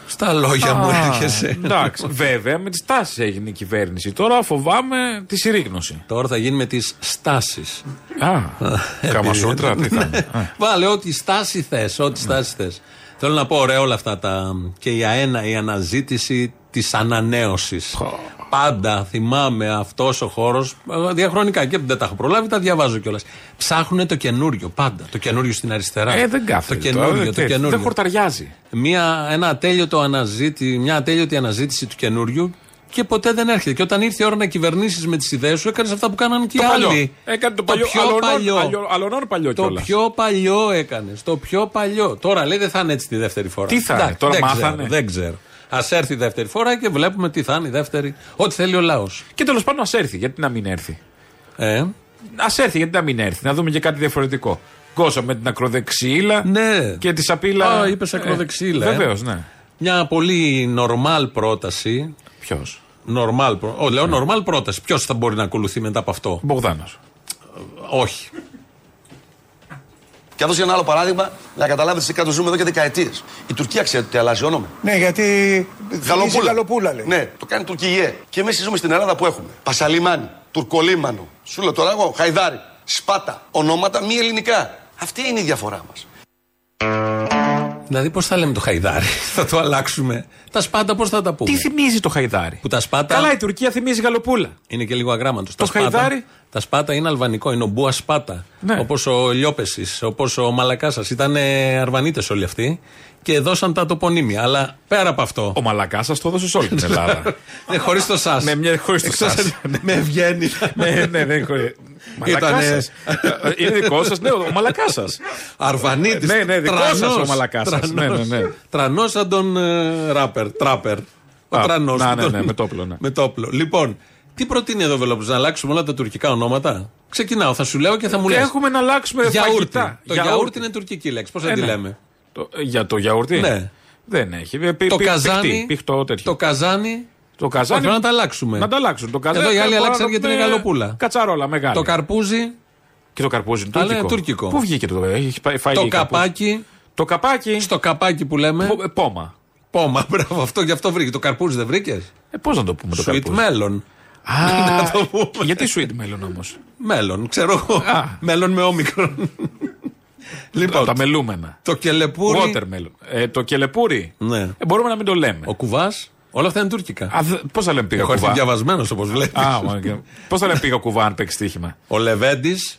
Στα λόγια μου Α, έρχεσαι. Εντάξει, βέβαια με τι τάσει έγινε η κυβέρνηση. Τώρα φοβάμαι τη συρρήγνωση. Τώρα θα γίνει με τις στάσεις. Α, καμασούτρα, τι θα είναι. Α. Βάλε ό,τι στάση θες. Ό,τι στάση θες. Θέλω να πω ωραία όλα αυτά τα. και η αένα, η αναζήτηση της ανανέωσης. Πάντα θυμάμαι αυτός ο χώρος διαχρονικά και δεν τα έχω προλάβει, τα διαβάζω κιόλας. Ψάχνουν το καινούριο πάντα. Το καινούριο στην αριστερά. Ε, δεν κάθεται. Το καινούριο, τώρα, το δεν- καινούριο. Δεν χορταριάζει. Μια, ένα ατέλειωτο αναζήτη, μια ατέλειωτη αναζήτηση του καινούριου και ποτέ δεν έρχεται. Και όταν ήρθε η ώρα να κυβερνήσεις με τις ιδέες σου, έκανες αυτά που κάνανε και Το οι παλιό. άλλοι. Έκανε το παλιό. πιο αλωνών- παλιό. αλιο- αλωνών παλιό Το κιόλας. πιο παλιό έκανες. Το πιο παλιό. Τώρα λέει δεν θα είναι έτσι τη δεύτερη φορά. Τι θα είναι, Εντάξει, τώρα δεν μάθανε; Ξέρω, δεν ξέρω. Α έρθει η δεύτερη φορά και βλέπουμε τι θα είναι η δεύτερη. Ό,τι θέλει ο λαός. Και τέλος πάντων ας έρθει. Γιατί να μην έρθει; Ε, Α έρθει, γιατί να μην έρθει; Να δούμε και κάτι διαφορετικό. Γκόσα με την ακροδεξίλα ναι. και τη σαπίλα. Α, είπες ακροδεξίλα, ε. Βεβαίως, ναι. Μια πολύ νορμάλ πρόταση. Ποιος; Νορμάλ, προ... Ω, λέω νορμάλ πρόταση. Ποιος θα μπορεί να ακολουθεί μετά από αυτό; Μπογδάνος. Όχι. Και θα δώσω ένα άλλο παράδειγμα να καταλάβετε τι κάτω ζούμε εδώ και δεκαετίες. Η Τουρκία ξέρετε ότι αλλάζει όνομα. Ναι, γιατί. θυμίζει Γαλοπούλα λέει. Ναι, το κάνει Τουρκιέ. Και εμείς ζούμε στην Ελλάδα που έχουμε. Πασαλιμάνι, Τουρκολίμανο. Σου λέω τώρα εγώ, Χαϊδάρι, Σπάτα. Ονόματα μη ελληνικά. Αυτή είναι η διαφορά μας. Δηλαδή, πώς θα λέμε το χαϊδάρι, θα το αλλάξουμε. Τα σπάτα, πώς θα τα πούμε; Τι θυμίζει το χαϊδάρι; Που τα σπάτα. Καλά, η Τουρκία θυμίζει γαλοπούλα. Είναι και λίγο αγράμματος. Το χαϊδάρι; Τα σπάτα είναι αλβανικό, είναι ο Μπούα Σπάτα. Ναι. Όπως ο Λιόπεσης, όπως ο Μαλακάσας. Ήταν αρβανίτες όλοι αυτοί και δώσαν τα τοπονύμια. Αλλά πέρα από αυτό. Ο Μαλακάσας το έδωσε σε όλη την Ελλάδα. Ναι, χωρίς το σας. Ναι, μια χωρίς το Εκτός σας. αν με ευγένει. ναι, ναι, δεν χωρί. Μαλακάσας. Είναι δικό σας, ναι, ο Μαλακάσα. Αρβανίτης. Ναι, ναι, δικό σας ο Μαλακάσας. Ναι, ναι, ναι. Τρανός σαν τον ε, ράπερ. Τράπερ. Ο Α, τρανός. να, ναι, Τον- ναι, με το όπλο, ναι. Με το όπλο. Λοιπόν, τι προτείνει εδώ Βελόπουλος, να αλλάξουμε όλα τα τουρκικά ονόματα; Ξεκινάω, θα σου λέω και θα μου λες. Έχουμε να αλλάξουμε Γιαούρτι. φαγητά. Το Γιαούρτι. γιαούρτι είναι τουρκική λέξη. Πώς θα Ε, τη ναι. λέμε; Το- Για το γιαούρτι; Ναι. Δεν έχει. Ε, πι- Το πι- καζάνι. πιχτή, πιχτό τέτοιο. Το καζάνι. Το καζάνι. Όχι, πρέπει να τα αλλάξουμε. Να τα αλλάξουν. Το καζάνι. Εδώ οι άλλοι μπορώ να αλλάξαν το γιατί είναι πούμε γαλοπούλα. Κατσαρόλα μεγάλη. Το καρπούζι. Και το καρπούζι είναι Αλλά τουρκικό. είναι τουρκικό. Πού βγήκε το έχει πάει- φάει Το κάπου. καπάκι. Το καπάκι. Στο καπάκι που λέμε. Πο- ε, Πόμα. Πόμα, μπράβο, αυτό γι' αυτό βρήκε. Το καρπούζι δεν βρήκες; Ε, Πώς να το πούμε το Sweet καρπούζι; melon. Α, Να το πούμε. γιατί sweet melon όμως; Μέλλον, ξέρω εγώ. Μέλλον με όμικρον. λοιπόν, Τα μελούμενα. το κελεπούρι. Watermelon. Ε, το κελεπούρι. Ναι. Ε, μπορούμε να μην το λέμε. Ο κουβάς. Όλα αυτά είναι τουρκικά. Πώς θα λέμε πήγα Έχω έρθει κουβά; διαβασμένος όπως βλέπεις. Πώς θα λέμε πήγα κουβά αν παίξει στοίχημα; Ο Λεβέντης.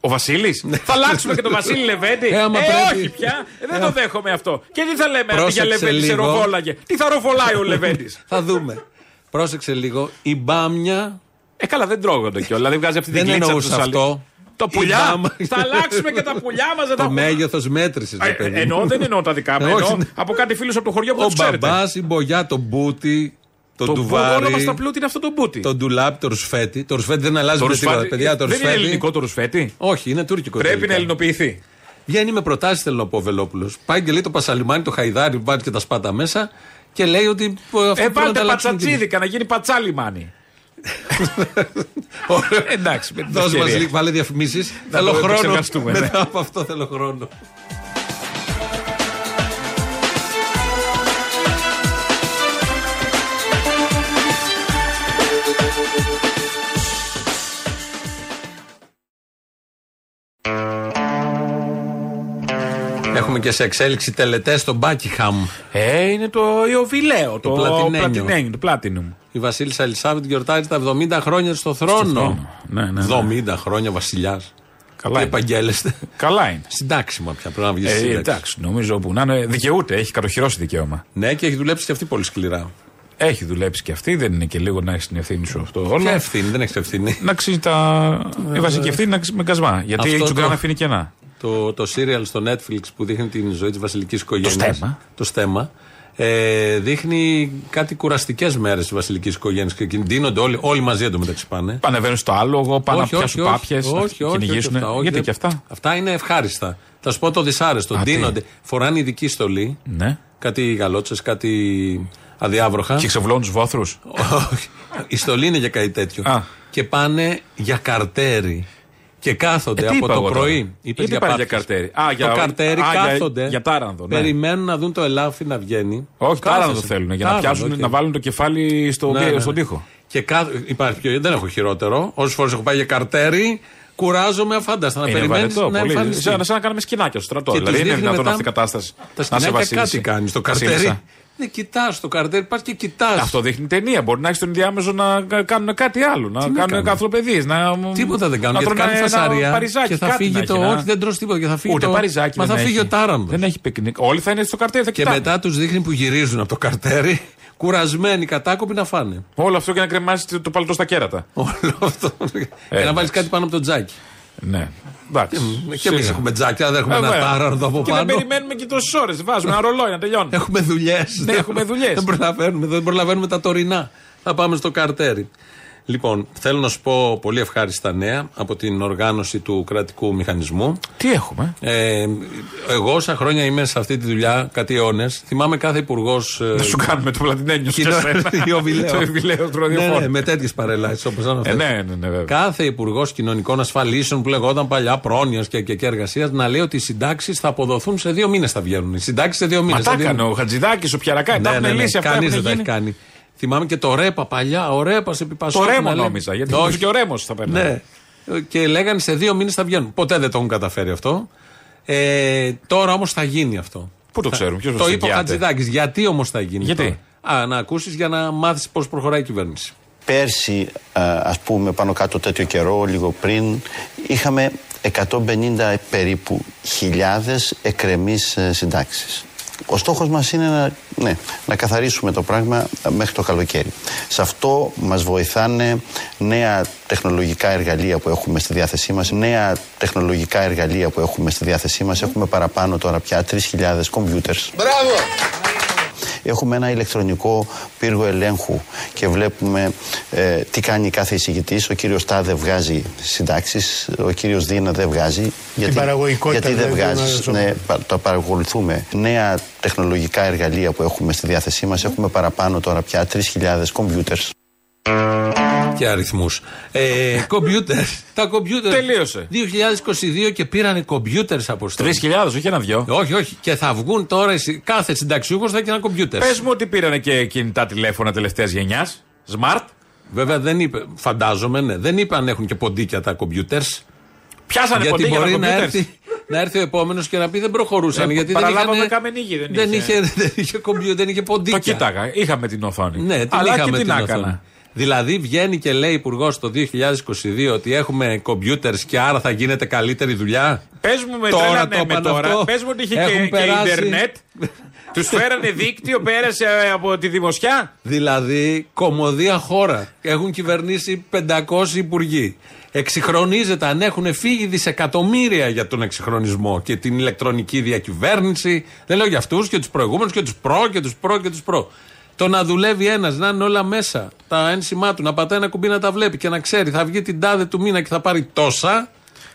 Ο Βασίλης; θα αλλάξουμε και τον Βασίλη Λεβέντη; Ε, άμα ε, πρέπει. όχι πια. Ε, δεν το δέχομαι αυτό. Και τι θα λέμε αντί Πρόσεξε για Λεβέντη σε λίγο. ροβόλαγε. Τι θα ροβολάει ο Λεβέντης; Θα δούμε. Πρόσεξε λίγο. Η μπάμια. Ε, καλά, δεν τρώγονται κιόλα. Δεν βγάζει αυτή την Δεν κλίτσα εννοούσα τους άλλους. αυτό. Το Η πουλιά. μπάμα- θα αλλάξουμε και τα πουλιά μας. Το μέγεθος μέτρησης. Ε, ε, εννοώ, δεν εννοώ τα δικά μου. Ε, όχι. Εννοώ από κάτι φίλους από το χωριό που Ο τους ξέρετε. μπαμπάς, η μπογιά, το μπούτι. Το, Το ντουβάρι. Όλα μα τα πλούτη είναι αυτό το μπούτι. Το ντουλάπ, το ρουσφέτι. Το ρουσφέτι δεν αλλάζει Το με τίποτα. ρουσφάτι- Παιδιά, το δεν είναι ρουσφέτι. ελληνικό το ρουσφέτι; Όχι, είναι τουρκικό. Πρέπει τελικά. να ελληνοποιηθεί. Βγαίνει με προτάσεις, θέλω να πω ο Βελόπουλος. Πάει και λέει το πασαλιμάνι, το χαϊδάρι που βάζει και τα σπάτα μέσα και λέει ότι. ε, Αυτό Ε, πρέπει να βάλτε τα αλλάξουν και- πατσατσίδικα να γίνει πατσάλι μάνι. Εντάξει, με την Δώσ' μας ευκαιρία. λίγο, βάλε διαφημίσεις. Να Θέλω το χρόνο. επεξεργαστούμε, ναι. Μετά από αυτό θέλω χρόνο. Έχουμε και σε εξέλιξη τελετές στο Μπάκιχαμ. Ε, είναι το Ιωβιλέο, το, Το πλατινένιο. πλατινένιο, το Platinum. Η Βασίλισσα Ελισάβετ γιορτάζει τα 70 χρόνια στο θρόνο. θρόνο. Ναι, ναι, ναι. 70 χρόνια βασιλιάς. Καλά Και είναι. επαγγέλλεστε. Καλά είναι. Συντάξιμα πια πρέπει να βγεις Ε, στη σύνταξη. εντάξει, νομίζω που να είναι. Δικαιούται, έχει κατοχυρώσει δικαίωμα. Ναι, και έχει δουλέψει και αυτή πολύ σκληρά. Έχει δουλέψει και αυτή, δεν είναι και λίγο να έχεις την ευθύνη σου αυτό όλο. Ποια ευθύνη, δεν έχεις ευθύνη. Να ξέρεις τα. Η βασική ευθύνη να ξέρεις με κασμά. Γιατί Αυτό η Τσουγκάνα το- αφήνει κενά. Το, το serial στο Netflix που δείχνει την ζωή της βασιλικής οικογένειας. στέμμα. Το στέμμα. Ε, δείχνει κάτι κουραστικές μέρες της βασιλικής οικογένειας και κινδύνονται όλοι, όλοι μαζί εντωμεταξύ πάνε. Πανεβαίνουν στο άλογο, πάνε να Όχι, όχι, πιάσουν όχι, πάπιες, όχι, να όχι, όχι, κυνηγήσουν. αυτά, όχι, Γιατί δεν- και αυτά; Αυτά είναι ευχάριστα. Θα σου πω το δυσάρεστο. Α, τι; Ντύνονται. Φοράνε ειδική στολή. Ναι. Κάτι γαλότσες, κάτι αδιάβροχα. Και ξεβλώνουν τους βόθρους. Όχι. Η στολή είναι για κάτι τέτοιο. Α. Και πάνε για καρτέρι. Και κάθονται Ε, τι από είπα το εγώ πρωί. τώρα; Είπες Γιατί πάνε για πάπιες. καρτέρι; Α, για- το καρτέρι α, για- κάθονται. για τάρανδο, ναι. Περιμένουν να δουν το ελάφι να βγαίνει. Όχι, Κάθεσαι. τάρανδο θέλουν για να Τάρανδο, πιάσουν, οκ. να βάλουν το κεφάλι στο, Ναι, ναι, ναι. στον τοίχο. Και κάθ... υπάρχει πιο... δεν έχω χειρότερο. Όσες φορές έχω πάει για καρτέρι, Κουράζομαι αφάνταστα να Είναι περιμένεις βαρετό, να πολύ. εμφανιστεί. Σαν, σαν να κάνουμε σκηνάκια στο στρατό. Και δηλαδή τους είναι δείχνει δυνατόν μετά αυτή η κατάσταση. Τα Να σε σκηνάκια βασίλισσα. κάτι κάνεις στο καρτέρι. Βασίλισσα. Ναι, κοιτάς το καρτέρι, πας και κοιτάς. Αυτό δείχνει ταινία. Μπορεί να έχεις τον ενδιάμεσο να κα- κάνουν κάτι άλλο. Να να κάνουν κάνουν; καυλοπαιδιές. Να... Τίποτα δεν κάνουν. να Γιατί τρώνε κάνει ένα φασαρία παριζάκι, και θα κάτι φύγει να το. έχει, να- Όχι, δεν τρως τίποτα. Και θα φύγει Ούτε το... παριζάκι Μα δεν θα φύγει έχει. ο τάρανδος. Δεν έχει πικνίκ. Όλοι θα είναι στο καρτέρι, θα Και κοιτάνε. μετά τους δείχνει που γυρίζουν από το καρτέρι, κουρασμένοι, κατάκοποι να φάνε. Όλο αυτό για να κρεμάσεις το- το παλτό στα κέρατα. Όλο αυτό. Και να εντάξει. βάλει κάτι πάνω από το τζάκι. Ναι. Εντάξει. Και εμείς Σιγά. έχουμε τζάκια, δεν έχουμε ένα Βέβαια. τάραντο από Και δεν πάνω. περιμένουμε και τόσες ώρες. Βάζουμε ένα ρολόι να τελειώνει. Έχουμε δουλειές. Ναι, έχουμε δουλειές. Δεν προλαβαίνουμε, δεν προλαβαίνουμε τα τωρινά. Θα πάμε στο καρτέρι. Λοιπόν, θέλω να σου πω πολύ ευχάριστα νέα από την οργάνωση του κρατικού μηχανισμού. Τι έχουμε; Ε, εγώ, όσα χρόνια είμαι σε αυτή τη δουλειά, κάτι αιώνες, θυμάμαι κάθε υπουργός. Να σου κάνουμε το πλατινένιο και Κοινό- σένα. Ιωβιλέο. Το ιωβιλέο του ναι, ραδιοφώνου. ναι, με τέτοιες παρελάσεις όπως ήταν Ε, αυτέ. ναι, ναι, ναι, βέβαια. Κάθε υπουργός κοινωνικών ασφαλίσεων που λεγόταν παλιά πρόνοιας και, και, και εργασίας να λέει ότι οι συντάξεις θα αποδοθούν σε δύο μήνες θα βγαίνουν. Οι συντάξεις σε δύο μήνες. Μα τα έκανε ο Χατζηδάκης, ο Πιαρακάη. Τα Ναι, έχουν ναι, ναι, λύσει αυτά. Κανείς έχουν δεν τα έχει γίνει. κάνει. Θυμάμαι και το ρέπα παλιά, ο ρέπας επί Το Πασόκ ρέμο να λέει- νόμιζα. Γιατί Όχι. Όχι. και ο ρέμος θα παίρνει. Ναι. Και λέγανε σε δύο μήνες θα βγαίνουν. Ποτέ δεν το έχουν καταφέρει αυτό. Ε, τώρα όμως θα γίνει αυτό. Πού το Θα- ξέρουν, ποιος Το μας είπε ο εγγυάται; Χατζηδάκης. Γιατί όμως θα γίνει. Γιατί; τώρα; Α, να ακούσεις για να μάθεις πώς προχωράει η κυβέρνηση. Πέρσι, α, ας πούμε πάνω κάτω τέτοιο καιρό, λίγο πριν, είχαμε 150 περίπου χιλιάδες εκρεμείς ε, συντάξεις. Ο στόχος μας είναι να, ναι, να καθαρίσουμε το πράγμα ε, μέχρι το καλοκαίρι. Σε αυτό μας βοηθάνε νέα τεχνολογικά εργαλεία που έχουμε στη διάθεσή μας. Νέα τεχνολογικά εργαλεία που έχουμε στη διάθεσή μας. Έχουμε παραπάνω τώρα πια 3.000 computers. Μπράβο! Έχουμε ένα ηλεκτρονικό πύργο ελέγχου και βλέπουμε ε, τι κάνει κάθε εισηγητής. Ο κύριος Τάδε βγάζει συντάξεις, ο κύριος Δίνα δεν βγάζει. Γιατί, παραγωγικότητα γιατί δεν δηλαδή των βγάζει. εργαζομένων. Ναι, πα- το παρακολουθούμε. Νέα τεχνολογικά εργαλεία που έχουμε στη διάθεσή μας. Έχουμε παραπάνω τώρα πια 3.000 computers. Και αριθμούς. Ε, κομπιούτερ. Τα κομπιούτερ. Τελείωσε. 2022 και πήρανε κομπιούτερς από 3.000, όχι ένα-δυο. Όχι, όχι. Και θα βγουν τώρα. οι συ- Κάθε συνταξιούχος θα έχει ένα κομπιούτερ. Πες μου ότι πήρανε και κινητά τηλέφωνα τελευταίας γενιάς. Smart. Βέβαια δεν είπε, φαντάζομαι, ναι. Δεν είπε αν έχουν και ποντίκια τα κομπιούτερς. Πιάσανε Γιατί ποντίκια μπορεί τα να κομπιούτερς. έρθει, να έρθει ο επόμενος και να πει δεν προχωρούσαν. Ε, γιατί δεν παραλάβαμε είχαν, καμενίγη, δεν δεν είχε. είχε. Δεν είχε κομπιούτερ, δεν είχε ποντίκια. Το κοίταγα. Είχαμε την οθόνη. Ναι, την Αλλά είχαμε και την την έκανα. οθόνη. Δηλαδή βγαίνει και λέει υπουργός το 2022 ότι έχουμε κομπιούτερς και άρα θα γίνεται καλύτερη δουλειά; Πες μου με Τώρα τώρα, το ναι, με είπαν τώρα. αυτό. Πες μου ότι είχε Έχουν και, και περάσει. ίντερνετ. Τους φέρανε δίκτυο, πέρασε ε, από τη δημοσιά. Δηλαδή, κομμωδία χώρα. Έχουν κυβερνήσει 500 υπουργοί. Εξυγχρονίζεται, αν έχουν φύγει δισεκατομμύρια για τον εξυγχρονισμό και την ηλεκτρονική διακυβέρνηση. Δεν λέω για αυτούς και τους προηγούμενους και τους προ και τους προ και τους προ. Το να δουλεύει ένας, να είναι όλα μέσα, τα ένσημά του, να πατάει ένα κουμπί να τα βλέπει και να ξέρει θα βγει την τάδε του μήνα και θα πάρει τόσα.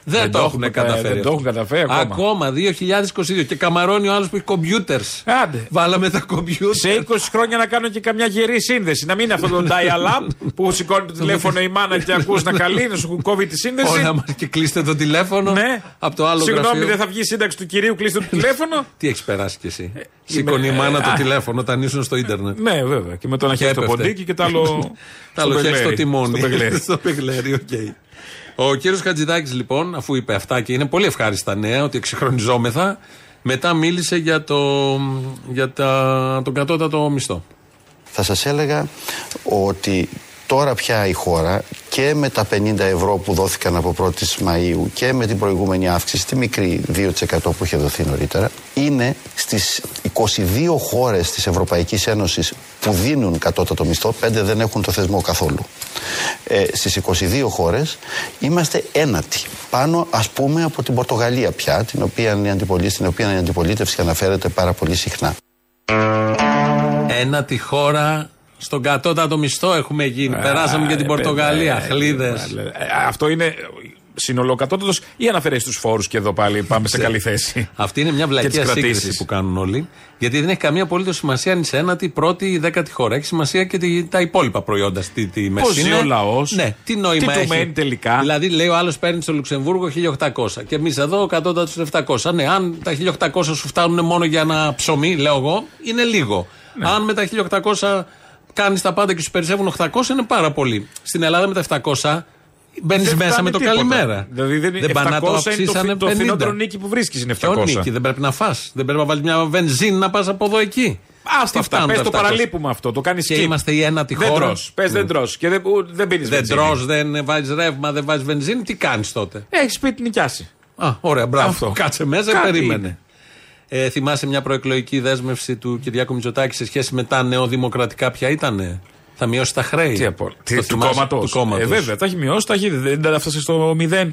Δεν, Δεν το το έχουν έχουμε, καταφέρει. δεν το αυτό. έχουν καταφέρει ακόμα. 2022. Και καμαρώνει ο άλλος που έχει κομπιούτερς. Άντε. Βάλαμε τα κομπιούτερ. Σε 20 χρόνια να κάνω και καμιά γερή σύνδεση. Να μην είναι αυτό το dial-up που σηκώνει το τηλέφωνο η μάνα και ακούς να καλεί, να σου κόβει τη σύνδεση. Όλα μας και κλείστε το τηλέφωνο. Ναι. Από το άλλο Συγγνώμη, γραφείο. δεν θα βγει η σύνταξη του κυρίου, κλείστε το τηλέφωνο. Τι έχεις περάσει κι εσύ. Σηκώνει η είμαι- μάνα το α. τηλέφωνο όταν ήσουν στο ίντερνετ. ναι, βέβαια. Και με το ένα Και χέρι στο έπεφτε. ποντίκι και το άλλο. Τα άλλο χέρι στο μπεγλέρι. τιμόνι. Στο μπεγλέρι. Στο πεγλέρι, οκ. Ο κύριος Χατζηδάκης, λοιπόν, αφού είπε αυτά και είναι πολύ ευχάριστα νέα ότι εξυγχρονιζόμεθα, μετά μίλησε για, το, για τα, τον κατώτατο μισθό. Θα σας έλεγα ότι τώρα πια η χώρα και με τα 50 ευρώ που δόθηκαν από 1η Μαΐου και με την προηγούμενη αύξηση, τη μικρή 2% που είχε δοθεί νωρίτερα, είναι στις 22 χώρες της Ευρωπαϊκής Ένωσης που δίνουν κατώτατο μισθό, 5 δεν έχουν το θεσμό καθόλου. Ε, στις 22 χώρες είμαστε ένατοι. Πάνω ας πούμε από την Πορτογαλία πια, την οποία η αντιπολίτευση, στην οποία η αντιπολίτευση αναφέρεται πάρα πολύ συχνά. Ένα τη χώρα στον κατώτατο μισθό έχουμε γίνει. Περάσαμε και την Ε, Πορτογαλία. παιδιά, Χλίδες. ε, Αυτό είναι συνολοκατώτατος ή αναφέρει στους φόρους και εδώ πάλι πάμε σε καλή θέση; Αυτή είναι μια Και βλακία τις κρατήσεις. σύγκριση που κάνουν όλοι. Γιατί δεν έχει καμία απολύτως σημασία αν είσαι ένατη, πρώτη ή δέκατη χώρα. Έχει σημασία και τη- τα υπόλοιπα προϊόντα στη τη μέση. Πώς ζει είναι. ο λαός, Ναι, τι νόημα τι του έχει. μένει τελικά. Δηλαδή, λέει ο άλλος παίρνεις στο Λουξεμβούργο 1800 και εμείς εδώ κατώτατος 700. Ναι, αν τα 1800 σου φτάνουν μόνο για ένα ψωμί, λέω εγώ, είναι λίγο. Ναι. Αν με τα 1800 κάνεις τα πάντα και σου περισσεύουν 800, είναι πάρα πολύ. Στην Ελλάδα με τα 700 Μπαίνεις Δεν μέσα φτάνει με το τίποτα. καλημέρα. Δηλαδή δεν είναι πάνε να το 700 είναι το αυξήσανε φι- το 50. φθηνότερο νίκη που βρίσκεις είναι Ποιο 700. νίκη, δεν πρέπει να φας. Δεν πρέπει να βάλεις μια βενζίνη να πας από εδώ εκεί. Άστα Τι αυτά. φτάνουν Πες τα το 700. παραλείπουμε αυτό. Το κάνεις Και είμαστε η ένατη Δεν χώρα. τρως. Πες δεν Ναι. τρώ. Και δεν, ου- δεν πίνεις Δεν τρώ, δεν βάζεις ρεύμα, δεν βάζεις βενζίνη. Τι κάνεις τότε; Έχεις σπίτι νοικιάσει. Α, ωραία, μπράβο. Αυτό. Κάτσε μέσα, Κάτι περίμενε. είναι. Ε, θυμάσαι μια προεκλογική δέσμευση του Κυριάκου Μητσοτάκη σε σχέση με τα νεοδημοκρατικά, ποια ήταν. Θα μειώσει τα χρέη. Τι από. Το Τι, του θυμάσαι; κόμματος. Του κόμματος. Ε, βέβαια, τα έχει μειώσει, τα έχει. Δεν τα έφτασε στο 0. Και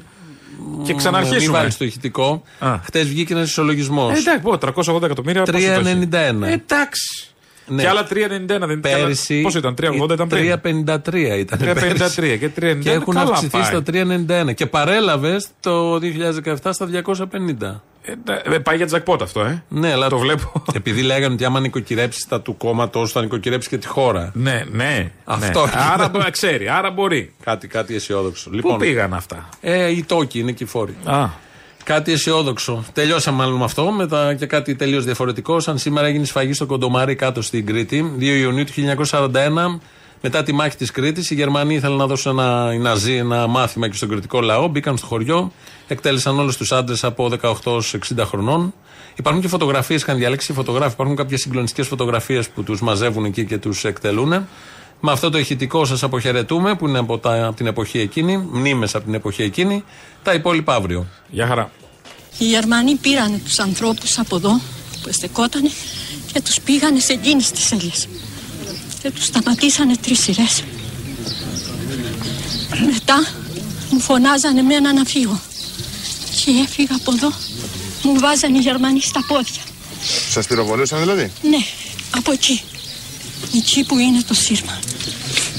Μην ξαναρχίσουμε. βάλεις το ηχητικό. Χτες βγήκε ένας ισολογισμός. Ε, εντάξει, πω, 380 εκατομμύρια. πόσο το έχει; 3,91. Ε, Εντάξει. Ναι. Και άλλα 3,91 δεν ήταν. Πέρυσι. Πόσο ήταν, 3,80 ήταν πριν; 3,53 ήταν. 3,53 πέρυσι. και 3,91. Και έχουν καλά αυξηθεί πάει. στα 3,91. Και παρέλαβες το 2017 στα 250. Ε, ναι, ε, πάει για τζακπότ αυτό, ε. Ναι, αλλά Το βλέπω. Επειδή λέγανε ότι άμα νοικοκυρέψεις τα του κόμματος, θα νοικοκυρέψεις και τη χώρα. Ναι, ναι. Αυτό. ναι. Άρα μπο- ξέρει, άρα μπορεί. Κάτι, κάτι αισιόδοξο. Πού πήγαν αυτά; Ε, οι τόκοι είναι εκεί φόροι. Α. Κάτι αισιόδοξο. Τελειώσαμε μάλλον με αυτό, μετά και κάτι τελείως διαφορετικό. Σαν σήμερα έγινε σφαγή στο Κοντομάρι κάτω στην Κρήτη, 2 Ιουνίου του 1941. Μετά τη μάχη της Κρήτης, οι Γερμανοί ήθελαν να δώσουν ένα, οι Ναζί ένα μάθημα και στον κριτικό λαό. Μπήκαν στο χωριό, εκτέλεσαν όλους τους άντρες από 18 έως 60 χρονών. Υπάρχουν και φωτογραφίες, είχαν διαλέξει οι φωτογράφοι. Υπάρχουν κάποιες συγκλονιστικές φωτογραφίες που τους μαζεύουν εκεί και τους εκτελούν. Με αυτό το ηχητικό σας αποχαιρετούμε, που είναι από, τα, από την εποχή εκείνη, μνήμες από την εποχή εκείνη. Τα υπόλοιπα αύριο. Γεια χαρά. Οι Γερμανοί πήραν τους ανθρώπους από εδώ που στεκότανε και τους πήγανε σε εκείνες τις ελιές. Και τους σταματήσανε τρεις σειρές. Μετά μου φωνάζανε εμένα να φύγω. Και έφυγα από εδώ. Μου βάζανε οι Γερμανοί στα πόδια. Σας πυροβολούσαν δηλαδή; Ναι, από εκεί. Εκεί που είναι το σύρμα.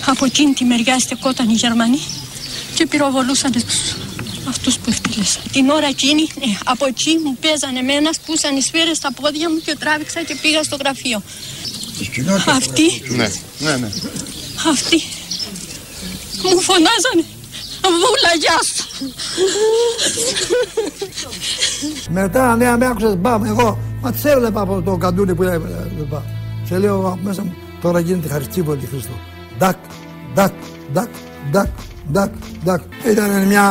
Από εκείνη τη μεριά στεκόταν οι Γερμανοί και πυροβολούσαν τους, αυτούς που εκτελέσαν. Την ώρα εκείνη, ναι, από εκεί μου παίζανε εμένα, σπούσαν οι σφαίρες στα πόδια μου και τράβηξα και πήγα στο γραφείο. Αυτοί, Ναι, ναι, ναι. αυτοί μου φωνάζανε Βούλα, γεια σου. Μετά, ναι, με άκουσες, μπαμ, εγώ, μα τις έβλεπα από το καντούνι που έβλεπα. Και λέω από μέσα μου, τώρα γίνεται Χαρκίβολη Χριστό. Ντακ, ντακ, ντακ, ντακ, ντακ, ντακ. Ήταν μια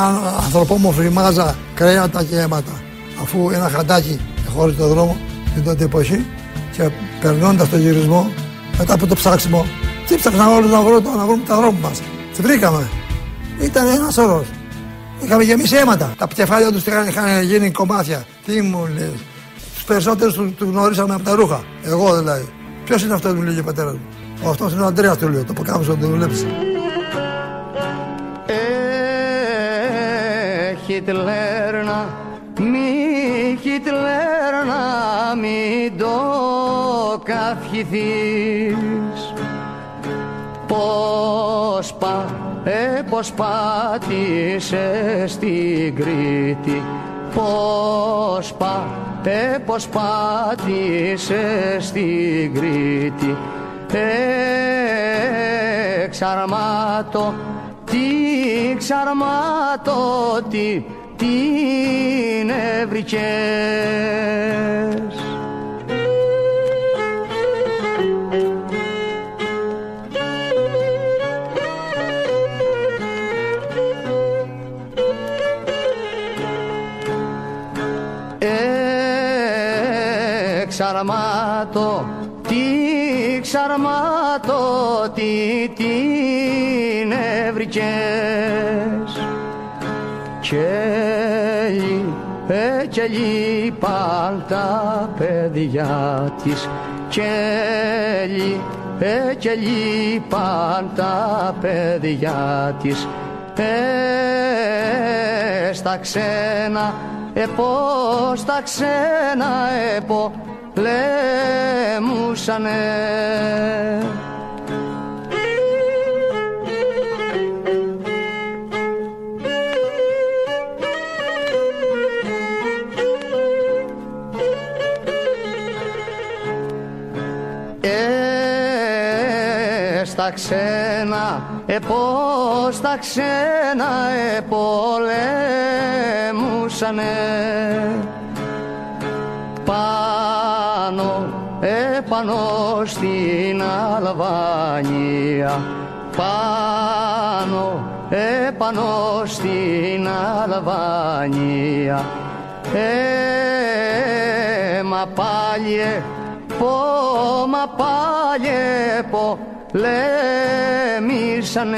ανθρωπόμορφη μάζα κρέατα και αίματα. Αφού ένα χαντάκι χώρισε το δρόμο την τότε εποχή και περνώντας το γυρισμό, μετά από το ψάξιμο, τι ψάξαμε όλους να, βρω, να βρούμε τα δρόμου μας. Τι βρήκαμε. Ήταν ένας όρος. Είχαμε γεμίσει αίματα. Τα κεφάλια τους είχαν, είχαν γίνει κομμάτια. Τι μου λέει. Τους περισσότερους του, τους γνωρίσαμε από τα ρούχα. Εγώ δηλαδή. Ποιος είναι αυτός που μου λέγει ο πατέρας μου. Ο αυτός είναι ο Αντρέα του λέω. Το αποκάμισο να το δουλέψει. Ε, Χιτλέρ να μη Χιτλέρ να μην το καυχηθείς Πώς πας, ε, πώς πάτησε στην Κρήτη. Πώς πα, ε, πώς πάτησε στην Κρήτη. Ε, ξαρμάτω, τι ξαρμάτω, τι, την έβρικες Εξαρμάτω, τι ξαρμάτω, τι την έβρικες και, ε, και λείπαν τα παιδιά της. Και, ε, και λείπαν τα παιδιά της. Ε, στα ξένα επό στα ξένα επό λέμουσανε Ε, στα ξένα, επό στα ξένα επολέμουσανε. πάνω, επάνω στην Αλβανία πάνω επάνω, επάνω στην Αλβανία. Ε, μα πάλι, πω, μα πάλι, πω, λέμισανε.